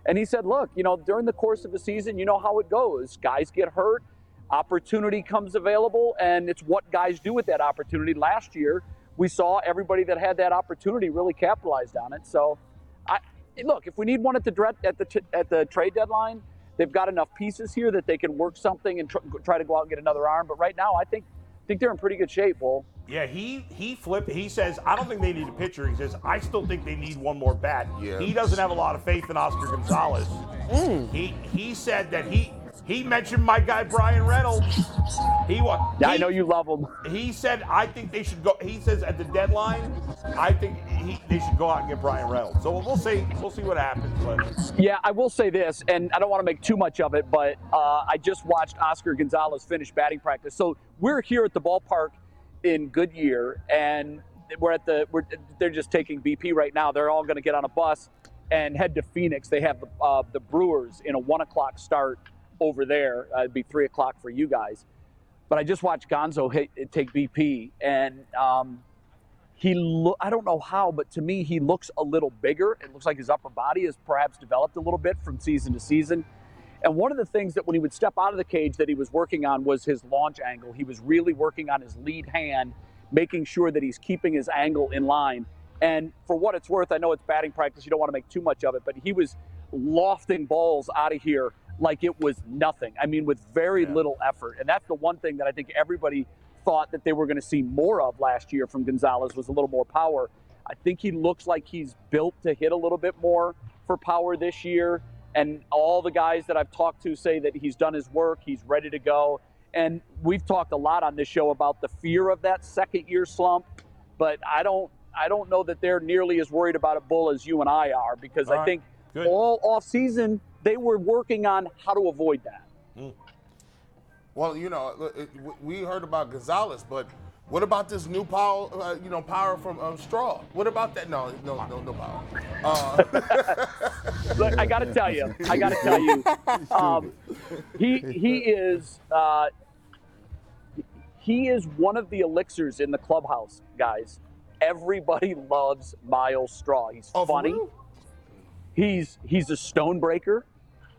and he said, look, you know, during the course of the season, you know how it goes. Guys get hurt, opportunity comes available, and it's what guys do with that opportunity. Last year, we saw everybody that had that opportunity really capitalized on it. So, I look if we need one at the at the at the trade deadline, they've got enough pieces here that they can work something and tr- try to go out and get another arm. But right now, I think think they're in pretty good shape, Bull. Yeah, he he flipped. He says, I don't think they need a pitcher. He says, I still think they need one more bat. Yeah. He doesn't have a lot of faith in Oscar Gonzalez. Mm. He he said that he he mentioned my guy Bryan Reynolds. He wa- Yeah, I know you love him. He said, I think they should go. He says at the deadline, I think he, they should go out and get Bryan Reynolds. So we'll see. We'll see what happens. But Yeah, I will say this, and I don't want to make too much of it, but uh, I just watched Oscar Gonzalez finish batting practice. So we're here at the ballpark in Goodyear, and we're at the we're they're just taking BP right now. They're all going to get on a bus and head to Phoenix. They have the uh, the Brewers in a one o'clock start over there. It'd be three o'clock for you guys. But I just watched Gonzo hit, take BP, and um, he look I don't know how, but to me he looks a little bigger. It looks like his upper body has perhaps developed a little bit from season to season. And one of the things that when he would step out of the cage that he was working on was his launch angle. He was really working on his lead hand, making sure that he's keeping his angle in line. And for what it's worth, I know it's batting practice, you don't want to make too much of it, but he was lofting balls out of here like it was nothing. I mean, with very Yeah. little effort. And that's the one thing that I think everybody thought that they were going to see more of last year from Gonzalez was a little more power. I think he looks like he's built to hit a little bit more for power this year. And all the guys that I've talked to say that he's done his work, he's ready to go. And we've talked a lot on this show about the fear of that second year slump, but I don't I don't know that they're nearly as worried about a Bull, as you and I are, because All I think all off season they were working on how to avoid that. Well, you know, it- it- we heard about Gonzalez, but what about this new power? Uh, you know, power from um, Straw. What about that? No, no, no, no power. Uh, Look, I got to tell you, I got to tell you, um, he he is uh, he is one of the elixirs in the clubhouse, guys. Everybody loves Myles Straw. He's oh, funny. He's he's a stone breaker.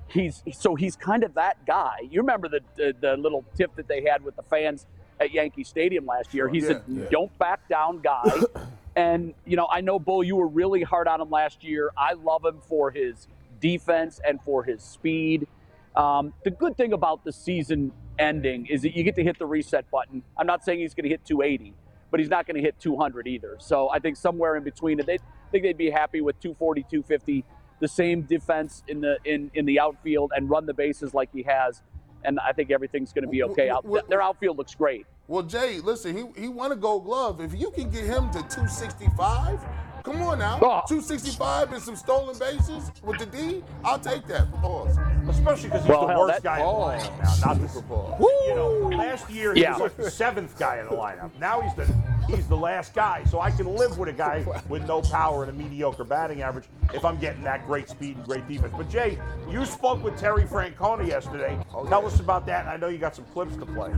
He's so he's kind of that guy. You remember the the, the little tip that they had with the fans at Yankee Stadium last year. He's a Yeah, yeah. don't back down guy. and you know, I know Bull, you were really hard on him last year. I love him for his defense and for his speed. Um, the good thing about the season ending is that you get to hit the reset button. I'm not saying he's going to hit 280, but he's not going to hit 200 either. So I think somewhere in between, they think they'd be happy with 240, 250, the same defense in the in in the outfield and run the bases like he has. And I think everything's going to be okay. Out, Wh- wh- their outfield looks great. Well, Jay, listen, he he won a Gold Glove. If you can get him to 265, come on now, Oh. 265 and some stolen bases with the D, I'll take that. Pause. especially because he's Well, the hell, worst that- guy in the lineup now. Not the Super pause. You know, last year he Yeah. was like the seventh guy in the lineup. Now he's the he's the last guy. So I can live with a guy with no power and a mediocre batting average if I'm getting that great speed and great defense. But Jay, you spoke with Terry Francona yesterday. Oh, Tell us about that. I know you got some clips to play.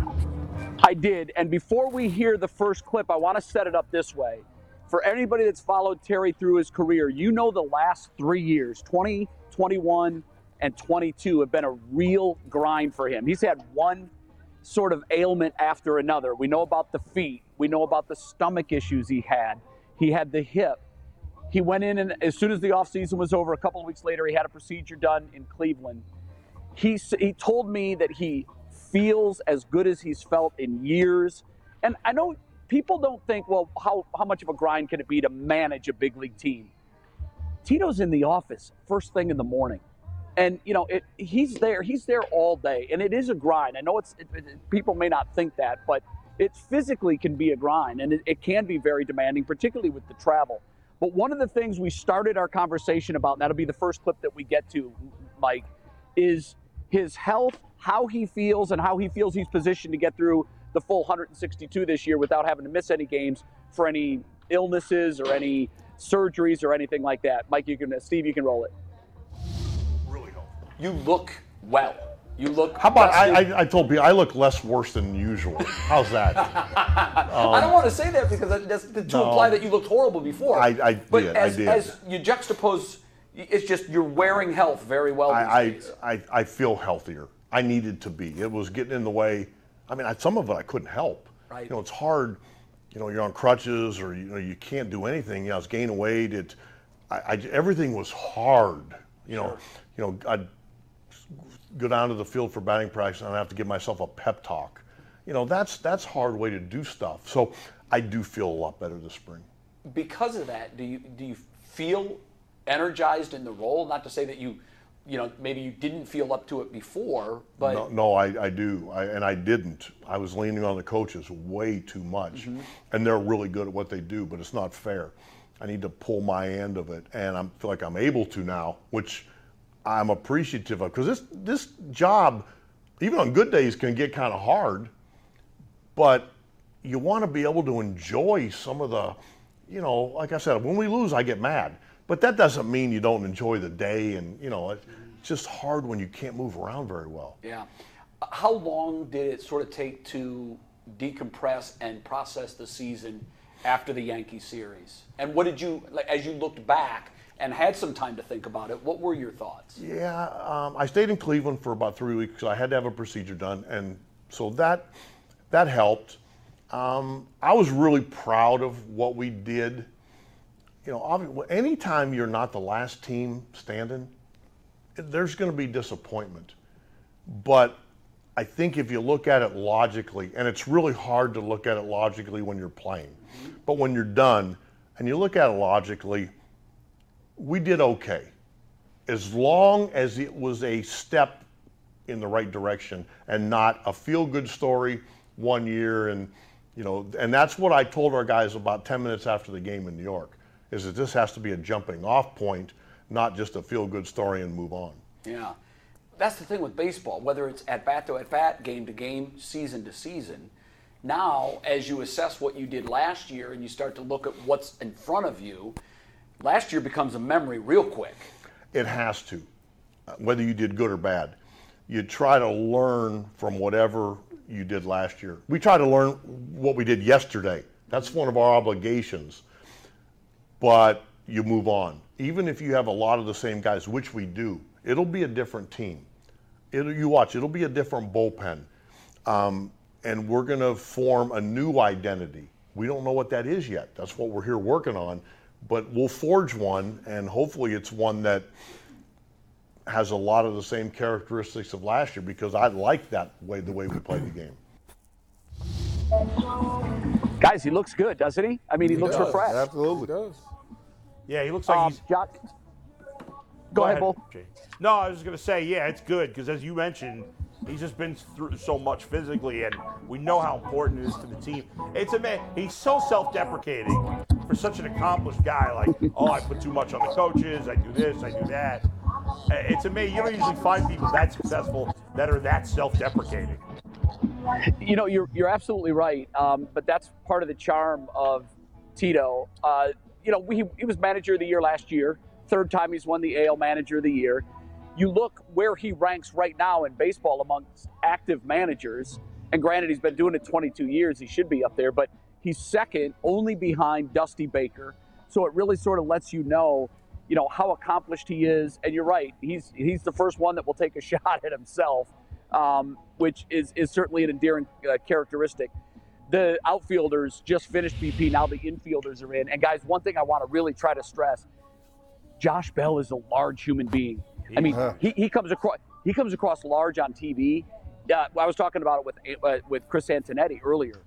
I did. And before we hear the first clip, I want to set it up this way. For anybody that's followed Terry through his career, you know the last three years, 20, 21, and 22, have been a real grind for him. He's had one sort of ailment after another. We know about the feet, we know about the stomach issues he had, he had the hip. He went in, and as soon as the offseason was over, a couple of weeks later, he had a procedure done in Cleveland he he told me that he feels as good as he's felt in years. And I know people don't think, well, how how much of a grind can it be to manage a big league team? Tito's in the office first thing in the morning. And you know, it, he's there. He's there all day, and it is a grind. I know it's it, it- people may not think that, but it physically can be a grind, and it, it can be very demanding, particularly with the travel. But one of the things we started our conversation about, and that'll be the first clip that we get to, Mike, is his health, how he feels, and how he feels he's positioned to get through the full 162 this year without having to miss any games for any illnesses or any surgeries or anything like that. Mike, you can, Steve, you can roll it. Really helpful. You look well. You look. How about I. I, I told people I look less worse than usual. How's that? Um, I don't want to say that because that- that's to No. imply that you looked horrible before. I- I but did, I As, did. as you juxtapose, it's just you're wearing health very well I. I, I, I feel healthier. I needed to be. It was getting in the way. I mean, I, some of it I couldn't help. Right. You know, it's hard. You know, you're on crutches or you know you can't do anything. You know, I was gaining weight. It, I, I everything was hard. You know, you know, I'd go down to the field for batting practice and I have to give myself a pep talk. You know, that's that's hard way to do stuff. So I do feel a lot better this spring. because of that, do you do you feel energized in the role? Not to say that you, you know, maybe you didn't feel up to it before, but No, no I, I do, I, and I didn't. I was leaning on the coaches way too much, mm-hmm. and they're really good at what they do, but it's not fair. I need to pull my end of it, and I feel like I'm able to now, which I'm appreciative of because this this job, even on good days, can get kind of hard. But you want to be able to enjoy some of the, you know, like I said, when we lose, I get mad. But that doesn't mean you don't enjoy the day, and you know, it's just hard when you can't move around very well. yeah. How long did it sort of take to decompress and process the season after the Yankee series? And what did you, like, as you looked back and had some time to think about it? What were your thoughts? Yeah, um, I stayed in Cleveland for about three weeks. I had to have a procedure done, and so that that helped. Um, I was really proud of what we did. You know, anytime you're not the last team standing, there's going to be disappointment. But I think if you look at it logically, and it's really hard to look at it logically when you're playing, but when you're done and you look at it logically, we did okay as long as it was a step in the right direction and not a feel good story one year and you know and that's what I told our guys about 10 minutes after the game in New York is that this has to be a jumping off point not just a feel good story and move on. Yeah. That's the thing with baseball, whether it's at bat to at bat, game to game, season to season. Now, as you assess what you did last year and you start to look at what's in front of you, last year becomes a memory real quick. It has to, whether you did good or bad. You try to learn from whatever you did last year. We try to learn what we did yesterday. That's one of our obligations. But you move on. Even if you have a lot of the same guys, which we do, it'll be a different team. It'll, you watch, it'll be a different bullpen. Um, and we're going to form a new identity. We don't know what that is yet. That's what we're here working on. But we'll forge one, and hopefully it's one that has a lot of the same characteristics of last year because I like that way, the way we played the game. Guys, he looks good, doesn't he? I mean, he, looks does. refreshed. Absolutely. It does. Yeah, he looks like Um, he's. Josh, go, ahead, Bull. No, I was just gonna say, yeah, it's good because as you mentioned, he's just been through so much physically, and we know how important it is to the team. It's a man. He's so self-deprecating for such an accomplished guy. Like, oh, I put too much on the coaches. I do this. I do that. Uh, It's amazing. You don't usually find people that successful that are that self-deprecating. you know, you're you're absolutely right. Um, but that's part of the charm of Tito. Uh, you know, we, he was manager of the year last year. Third time he's won the AL Manager of the Year. You look where he ranks right now in baseball amongst active managers. And granted, he's been doing it 22 years. He should be up there, but he's second, only behind Dusty Baker. So it really sort of lets you know, you know, how accomplished he is. And you're right, he's he's the first one that will take a shot at himself um, which is, is certainly an endearing uh, characteristic. The outfielders just finished BP. Now the infielders are in. And guys, one thing I want to really try to stress: Josh Bell is a large human being. I mean, he, he comes across he comes across large on TV. Uh, I was talking about it with uh, with Chris Antonetti earlier.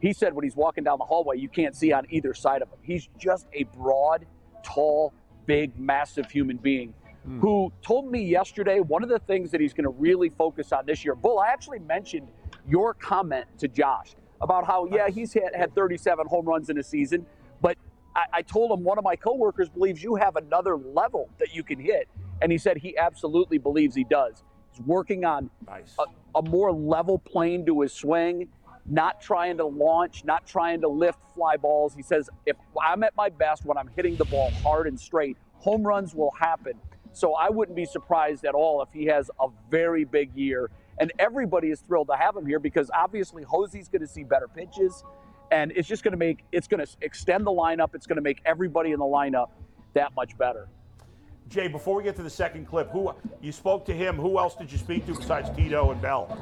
He said when he's walking down the hallway, you can't see on either side of him. He's just a broad, tall, big, massive human being who told me yesterday one of the things that he's going to really focus on this year. Bull, I actually mentioned your comment to Josh about how, yeah, he's had, had 37 home runs in a season, but I, I told him one of my coworkers believes you have another level that you can hit. And he said he absolutely believes he does. He's working on Nice. a, a more level plane to his swing. not trying to launch, not trying to lift fly balls. He says, if I'm at my best when I'm hitting the ball hard and straight, home runs will happen. So I wouldn't be surprised at all if he has a very big year. And everybody is thrilled to have him here because obviously Hosey's going to see better pitches. And it's just going to make, it's going to extend the lineup. It's going to make everybody in the lineup that much better. Jay, before we get to the second clip, who you spoke to him? Who else did you speak to besides Tito and Bell?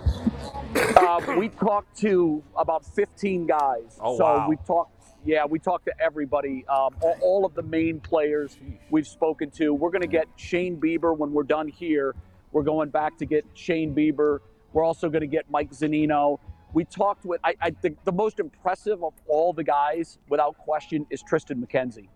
Uh, we talked to about 15 guys. Oh, so wow. we talked. Yeah, we talked to everybody, um, all, all of the main players we've spoken to. We're going to get Shane Bieber when we're done here. We're going back to get Shane Bieber. We're also going to get Mike Zunino. We talked with. I, I think the most impressive of all the guys, without question, is Triston McKenzie.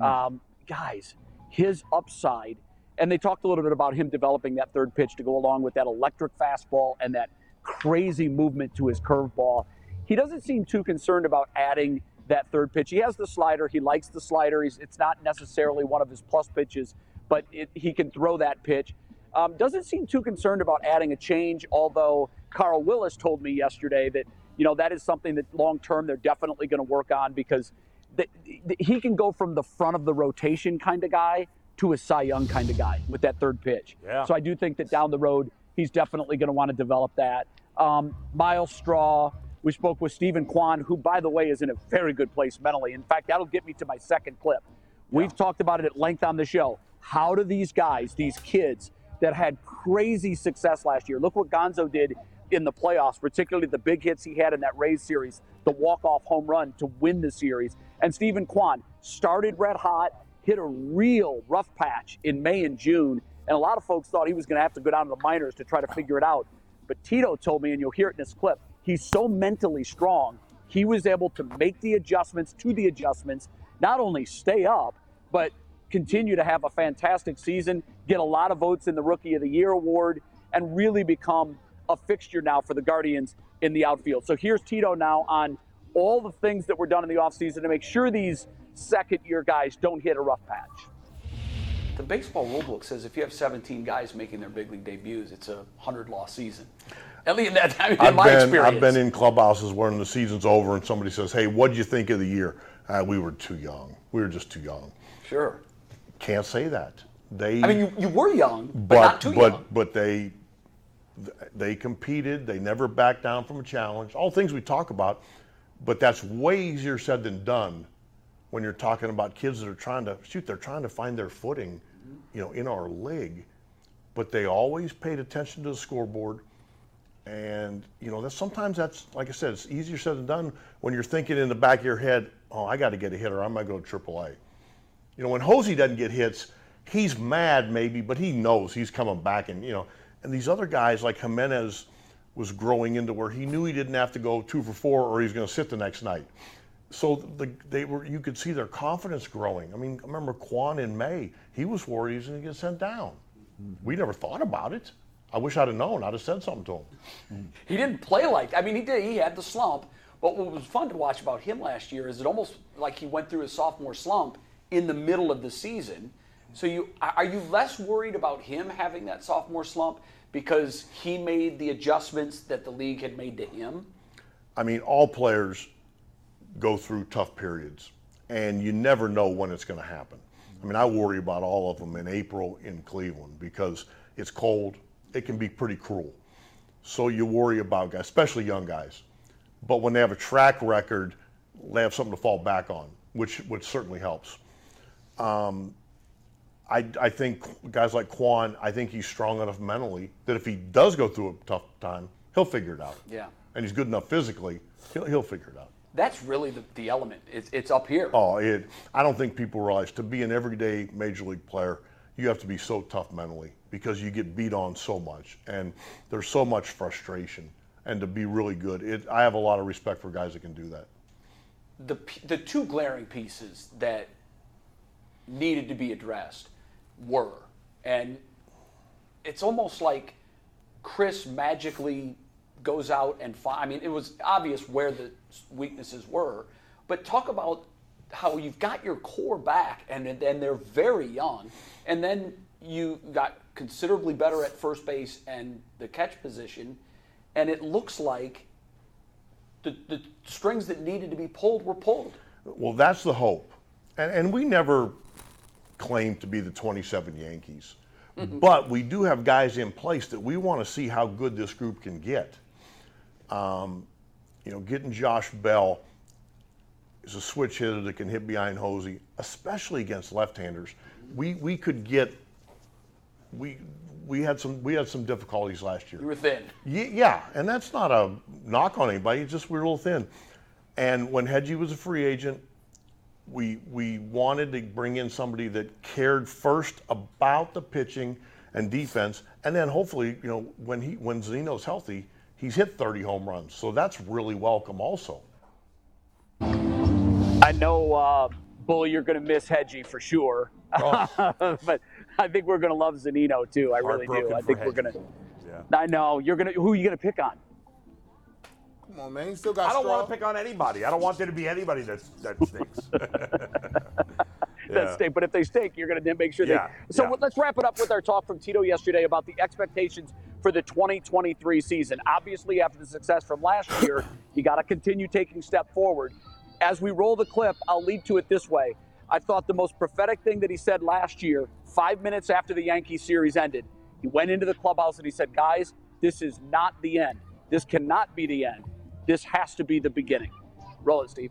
Um, guys, his upside, and they talked a little bit about him developing that third pitch to go along with that electric fastball and that crazy movement to his curveball. He doesn't seem too concerned about adding that third pitch. He has the slider. He likes the slider. He's, it's not necessarily one of his plus pitches, but it, he can throw that pitch. Um, doesn't seem too concerned about adding a change, although Carl Willis told me yesterday that you know that is something that long term they're definitely going to work on because th- th- he can go from the front of the rotation kind of guy to a Cy Young kind of guy with that third pitch. Yeah. So I do think that down the road he's definitely going to want to develop that. Um, Myles Straw. We spoke with Steven Kwan, who, by the way, is in a very good place mentally. In fact, that'll get me to my second clip. We've talked about it at length on the show. How do these guys, these kids that had crazy success last year, look what Gonzo did in the playoffs, particularly the big hits he had in that Rays series, the walk-off home run to win the series. And Steven Kwan started red hot, hit a real rough patch in May and June, and a lot of folks thought he was going to have to go down to the minors to try to figure it out. But Tito told me, and you'll hear it in this clip, he's so mentally strong, he was able to make the adjustments to the adjustments, not only stay up, but continue to have a fantastic season, get a lot of votes in the Rookie of the Year award, and really become a fixture now for the Guardians in the outfield. So here's Tito now on all the things that were done in the offseason to make sure these second year guys don't hit a rough patch. The baseball rulebook says if you have 17 guys making their big league debuts, it's a 100 loss season. At least that, I mean, in I've my been, experience. I've been in clubhouses when the season's over and somebody says, "Hey, what do you think of the year?" Uh, we were too young. We were just too young. Sure. Can't say that. They. I mean, you, you were young, but, but not too but young. but they they competed. They never backed down from a challenge. All things we talk about, but that's way easier said than done when you're talking about kids that are trying to shoot. They're trying to find their footing, you know, in our league. But they always paid attention to the scoreboard. And you know that sometimes that's like I said, it's easier said than done when you're thinking in the back of your head, "Oh, I got to get a hit or I might go to AAA." You know, when Hosey doesn't get hits, he's mad maybe, but he knows he's coming back. And you know, and these other guys like Gimenez was growing into where he knew he didn't have to go two for four or he's going to sit the next night. So the, they were, you could see their confidence growing. I mean, I remember Kwan in May, he was worried he was going to get sent down. We never thought about it. I wish I'd have known. I'd have said something to him. He didn't play like. I mean, he did. He had the slump. But what was fun to watch about him last year is it almost like he went through his sophomore slump in the middle of the season. So you are you less worried about him having that sophomore slump because he made the adjustments that the league had made to him? I mean, all players go through tough periods, and you never know when it's going to happen. I mean, I worry about all of them in April in Cleveland because it's cold. It can be pretty cruel. So you worry about guys, especially young guys. But when they have a track record, they have something to fall back on, which which certainly helps. Um, I, I think guys like Kwan, I think he's strong enough mentally that if he does go through a tough time, he'll figure it out. Yeah. And he's good enough physically, he'll, he'll figure it out. That's really the, the element. It's, it's up here. Oh, it, I don't think people realize to be an everyday major league player, you have to be so tough mentally because you get beat on so much and there's so much frustration. And to be really good, it, I have a lot of respect for guys that can do that. the the two glaring pieces that needed to be addressed were, and it's almost like Chris magically goes out and. I mean, it was obvious where the weaknesses were, but talk about how you've got your core back, and then they're very young, and then you got considerably better at first base and the catch position, and it looks like the, the strings that needed to be pulled were pulled. Well, that's the hope. And, and we never claimed to be the 27 Yankees. But we do have guys in place that we want to see how good this group can get. Um, you know, getting Josh Bell is a switch hitter that can hit behind Hosey, especially against left-handers. We we could get we we had some we had some difficulties last year. You were thin. Ye- Yeah, and that's not a knock on anybody. It's just we're a little thin. And when Hedgie was a free agent, we we wanted to bring in somebody that cared first about the pitching and defense, and then hopefully, you know, when he when Zeno's healthy, he's hit 30 home runs. So that's really welcome, also. I know, uh, Bull, you're going to miss Hedgie for sure. but I think we're going to love Zunino too. I really do. I think we're going to. I know you're going to. Who are you going to pick on? Come on, man. He still got I don't straw. want to pick on anybody. I don't want there to be anybody that's, that stinks. That stink, but if they stink, you're going to make sure Yeah, they. So yeah. let's wrap it up with our talk from Tito yesterday about the expectations for the 2023 season. Obviously, after the success from last year, you got to continue taking step forward. As we roll the clip, I'll lead to it this way. I thought the most prophetic thing that he said last year, five minutes after the Yankee series ended, he went into the clubhouse and he said, "Guys, this is not the end. This cannot be the end. This has to be the beginning." Roll it, Steve.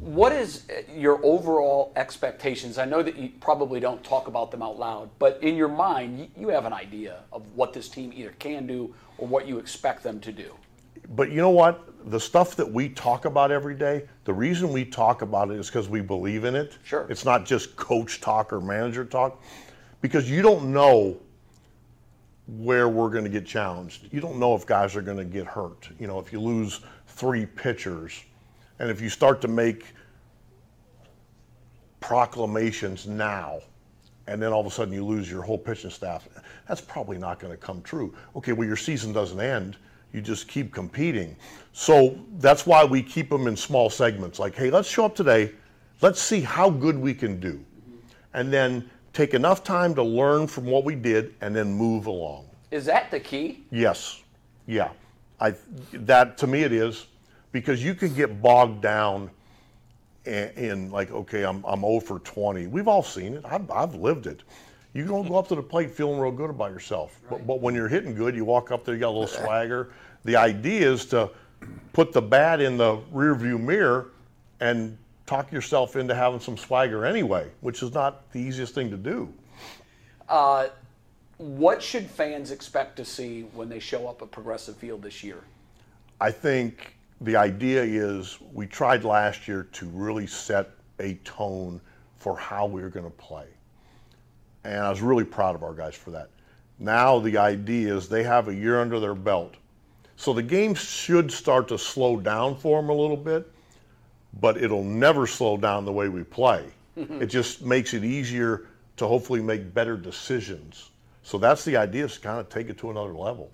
What is uh, your overall expectations? I know that you probably don't talk about them out loud, but in your mind, you, you have an idea of what this team either can do or what you expect them to do. But you know what? The stuff that we talk about every day, the reason we talk about it is because we believe in it. Sure. It's not just coach talk or manager talk, because you don't know where we're going to get challenged. You don't know if guys are going to get hurt. You know, if you lose three pitchers, and if you start to make proclamations now, and then all of a sudden you lose your whole pitching staff, that's probably not going to come true. Okay, well, your season doesn't end. You just keep competing. So that's why we keep them in small segments. Like, hey, let's show up today. Let's see how good we can do. And then take enough time to learn from what we did and then move along. Is that the key? Yes. Yeah. I that to me it is because you can get bogged down in, in like okay, I'm I'm 0 for 20. We've all seen it. I've, I've lived it. You don't go up to the plate feeling real good about yourself. But, but when you're hitting good, you walk up there, you got a little swagger. The idea is to put the bat in the rearview mirror and talk yourself into having some swagger anyway, which is not the easiest thing to do. Uh, what should fans expect to see when they show up at Progressive Field this year? I think the idea is we tried last year to really set a tone for how we were going to play. And I was really proud of our guys for that. Now the idea is they have a year under their belt. So the game should start to slow down for them a little bit, but it'll never slow down the way we play. it just makes it easier to hopefully make better decisions. So that's the idea is to kind of take it to another level.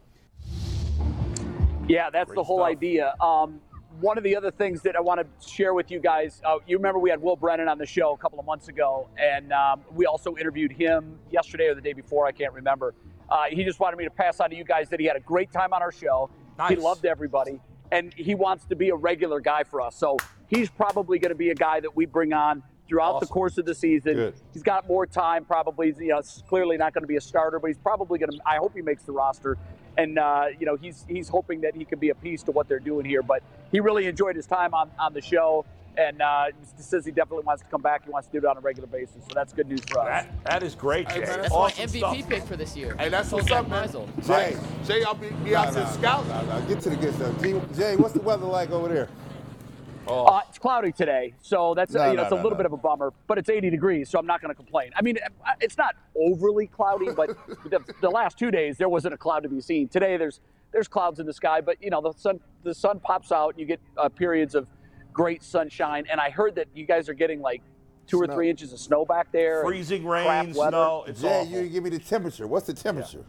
Yeah, that's the whole stuff. idea. Um, one of the other things that I want to share with you guys, uh, you remember we had Will Brennan on the show a couple of months ago, and um, we also interviewed him yesterday or the day before, I can't remember. Uh, he just wanted me to pass on to you guys that he had a great time on our show. He loved everybody, and he wants to be a regular guy for us. So he's probably going to be a guy that we bring on throughout the course of the season. Good. He's got more time, probably. You know, clearly not going to be a starter, but he's probably going to. I hope he makes the roster. And uh, you know, he's he's hoping that he can be a piece to what they're doing here. But he really enjoyed his time on, on the show, and uh, says he definitely wants to come back. He wants to do it on a regular basis. So that's good news for us. That, that is great, Jay. man, That's awesome my MVP stuff. pick for this year. Hey, that's what's Jack up, man. Meisel. Jay, Jay, I'll be, be out Nah, to nah, scout. nah, nah, Get to the good stuff. Jay, Jay, what's the weather like over there? Uh, it's cloudy today, so that's No, you know no, it's a no, little no. bit of a bummer, but it's 80 degrees, so I'm not going to complain. I mean, it's not overly cloudy, but the, the last two days there wasn't a cloud to be seen. Today there's there's clouds in the sky, but you know the sun the sun pops out. You get uh, periods of great sunshine, and I heard that you guys are getting like two or three inches of snow back there. Freezing rain, snow. It's Jay, awful. you give me the temperature. What's the temperature?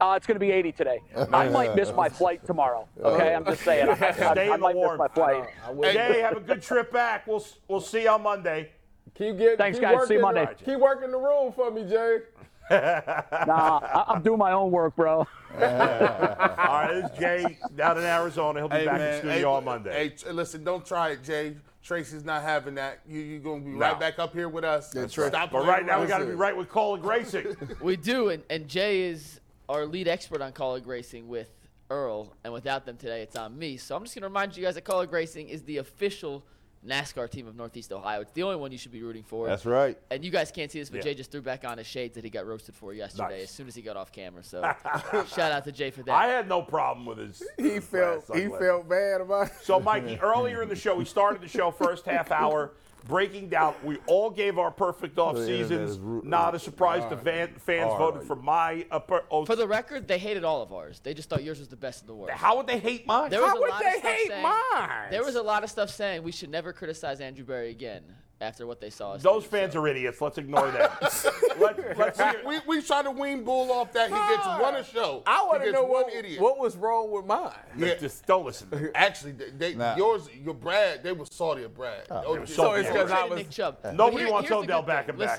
Uh, it's going to be 80 today. I might miss my flight tomorrow. Okay, I'm just saying. I, I, Stay I in the might miss warm. my flight. I would- Jay, have a good trip back. We'll we'll see you on Monday. Keep getting. Thanks, keep guys. Working, See you Monday. Keep working the room for me, Jay. Nah, I, I'm doing my own work, bro. All right, this is Jay down in Arizona. He'll be back in studio hey, on Monday. Hey, tr- listen, don't try it, Jay. Tracy's not having that. You you gonna be No. right back up here with us. That's right. Stop but right now we got to be right with Colin Grayson. We do, and, and Jay is our lead expert on Kaulig Racing with Earl, and without them today, it's on me. So I'm just going to remind you guys that Kaulig Racing is the official NASCAR team of Northeast Ohio. It's the only one you should be rooting for. That's right. And you guys can't see this, but Yeah. Jay just threw back on his shades that he got roasted for yesterday Nice. as soon as he got off camera. So shout out to Jay for that. I had no problem with his. He his uh, felt he sunglasses. felt bad about it. So, Mikey, earlier in the show, we started the show first half hour breaking down. We all gave our perfect off seasons. is ru- Not a surprise. The van, fans All voted right. for my. Uh, per, oh, for the record, they hated all of ours. They just thought yours was the best in the world. how would they hate mine? There How would they hate saying, mine? There was a lot of stuff saying we should never criticize Andrew Berry again after what they saw. us Those do, fans so. are idiots. Let's ignore them. Let, let's hear. We, we try to wean Bull off that. He gets ah. one a show. I want to gets know what, one idiot. what was wrong with mine. Yeah. Just don't listen. to. Actually, they, they Nah. yours, your Brad, they were salty of Brad. Oh, they were yeah. salty. it's They were 'cause I was- Nick Chubb. Nobody here- wants Odell good thing. Beckham back.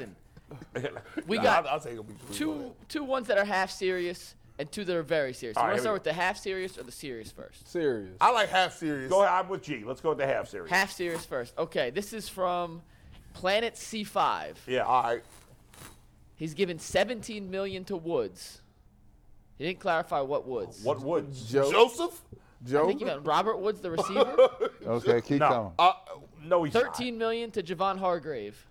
Listen, we got I'll, I'll take a week. two two ones that are half serious and two that are very serious. You All want to here we start with the half serious or the serious first? Serious. I like half serious. Go ahead. I'm with G. Let's go with the half series. Half serious first. Okay, this is from Planet C5. Yeah. All right. He's given 17 million to Woods. He didn't clarify what Woods. What woods? Joe. Joseph? I think you meant Robert Woods, the receiver. Okay, keep No. coming. Uh, No, he's not. 13 million to Javon Hargrave.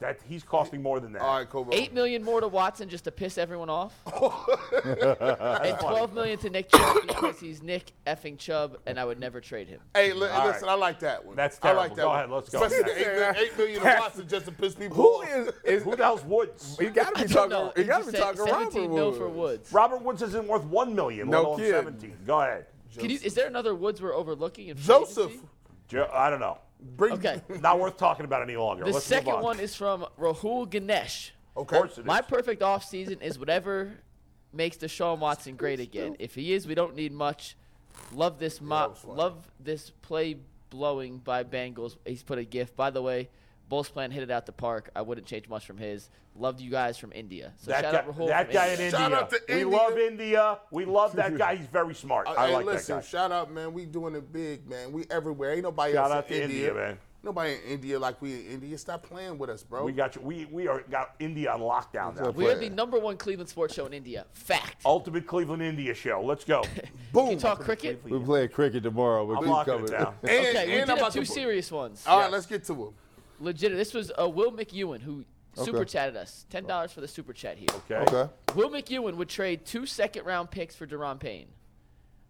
That he's costing more than that. all right, Kobo. Eight million more to Watson just to piss everyone off. and 12 million to Nick Chubb because he's Nick effing Chubb, and I would never trade him. Hey, li- All listen, right. I like that one. That's I like terrible. that Go one. ahead, let's go. Especially the eight, mil- eight million of Watson just to piss people Who off. is is Who the hell's Woods? he got to be talking? know. He He got to just be said talking 17 Robert mil Woods. for Woods. Robert Woods isn't worth one million, No let alone kidding. seventeen. Go ahead. Can you, is there another Woods we're overlooking? In free Joseph. agency? Jo- I don't know. Bring, Okay. Not worth talking about any longer. The Let's second move on. one is from Rahul Ganesh. Okay. Of course it My is. perfect offseason is whatever makes Deshaun Watson great again. If he is, we don't need much. Love this mo- love this play blowing by Bengals. He's put a gift. By the way, Bulls plan hit it out the park. I wouldn't change much from his. Loved you guys from India. So that shout guy, out Rahul that from guy in India. India. Shout out to we India. love India. We love that guy. He's very smart. I hey, like listen, that guy. Listen, shout out, man. We doing it big, man. We everywhere. Ain't nobody Shout else out in to India. India, man. Nobody in India like we in India. Stop playing with us, bro. We got you. We we are got India on lockdown now. We are the number one Cleveland sports show in India. Fact. Ultimate Cleveland India show. Let's go. Can you talk cricket? We play cricket tomorrow. We'll I'm keep locking coming. it down. and, Okay, we and did I'm have two to, serious ones. All right, Yes. let's get to him. Legit. This was uh, Will McEwen who super Okay. chatted us. Ten dollars for the super chat here. Okay. Okay. Will McEwen would trade two second round picks for Daron Payne.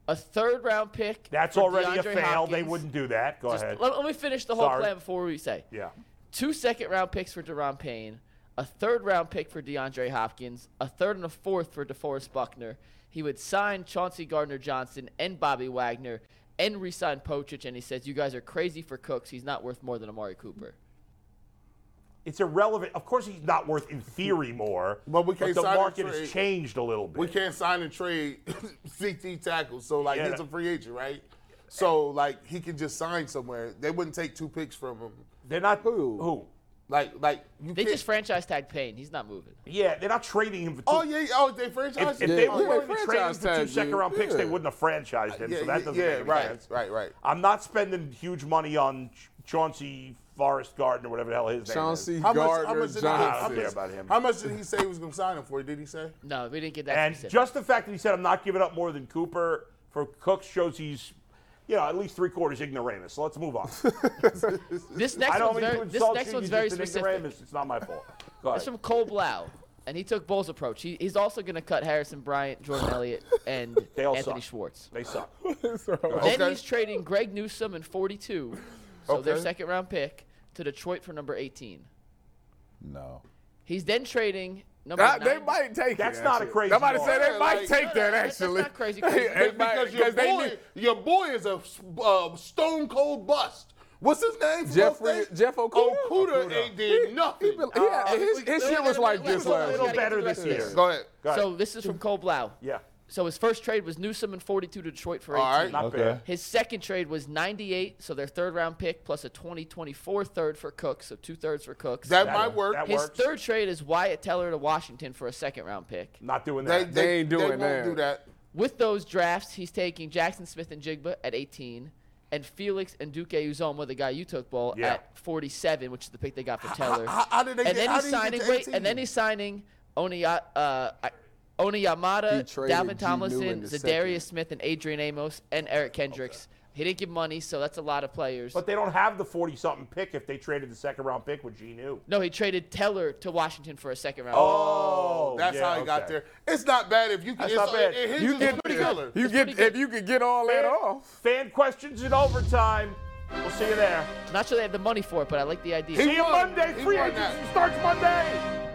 A third round pick. That's for already a DeAndre fail. They wouldn't do that. Go Just- ahead. Let, let me finish the whole Sorry. plan before we say. Yeah. Two second round picks for Daron Payne, a third round pick for DeAndre Hopkins, a third and a fourth for DeForest Buckner. He would sign Chauncey Gardner Johnson and Bobby Wagner and re-sign Pocic, and he says, "You guys are crazy for Cooks. He's not worth more than Amari Cooper." It's irrelevant. Of course, he's not worth in theory more. But we can't the sign and market has changed a little bit. We can't sign and trade CT tackles, so like Yeah. he's a free agent, right? So like he can just sign somewhere. They wouldn't take two picks from him. They're not Who? Who? Like like you They just franchise tag Payne. He's not moving. Yeah, they're not trading him for two. oh yeah, oh they franchise. If, if him? they oh, Yeah, were yeah, willing to trade him for two tag, second dude. round picks, they wouldn't have franchised him. yeah, so that yeah, doesn't yeah, make any right, sense. right, right. I'm not spending huge money on Chauncey Forrest Gardner, or whatever the hell his Chauncey name is. How much? Gardner How much did he, I how, don't care much, about him. how much did he say he was going to sign him for? Did he say? No, we didn't get that And specific. just the fact that he said I'm not giving up more than Cooper for Cooks shows he's, you know, at least three quarters ignoramus. So let's move on. this I next don't one's mean very, to this insult next you. one's you're very just an specific. ignoramus. It's not my fault. Go It's from Cole Blau, and he took Bull's approach. He, he's also going to cut Harrison Bryant, Jordan Elliott, and They all Anthony suck. Schwartz. They suck. Then Okay. he's trading Greg Newsome and 42, so their second round pick, to Detroit for number 18. No. He's then trading number Ah, they might take That's it. not a crazy Somebody said they Yeah, might like- take No, no, that that's actually. not crazy, crazy. It might- Because your boy, need- your boy is a uh, stone cold bust. What's his name? from Jeffrey- Jeff Okudah? Okudah ain't did nothing. He been- yeah, his, his shit was like this a last little year. better this year. Go ahead. Go ahead. So this is from Cole Blau. yeah. So his first trade was Newsome and 42 to Detroit for 18. All right. Not Okay. bad. His second trade was 98, so their third round pick plus a 2024 third for Cook, so two thirds for Cooks. That, That- might work. that His works. third trade is Wyatt Teller to Washington for a second round pick. Not doing that. they, They ain't doing that. they won't that. do that. With those drafts, he's taking Jaxon Smith-Njigba at 18, and Felix Anudike-Uzomah, the guy you took, ball Yeah. at 47, which is the pick they got for Teller. How, how did they and get, then he's did he get signing wait, and then he's signing Oniya, uh, I- He Oniyamada, traded Dalvin Tomlinson, New Za'Darius second. Smith, and Adrian Amos, and Eric Kendricks. He didn't give money, so that's a lot of players. But they don't have the 40 something pick if they traded the second round pick with Genu. no, he traded Teller to Washington for a second round. Oh, oh, That's yeah, how he got there. It's not bad if you can. That's it's, not bad. It, it You get on the killer. You get if you could get all that off. Fan questions in overtime. We'll see you there. Not sure they have the money for it, but I like the idea. He See you. Monday. He Free won agency starts Monday.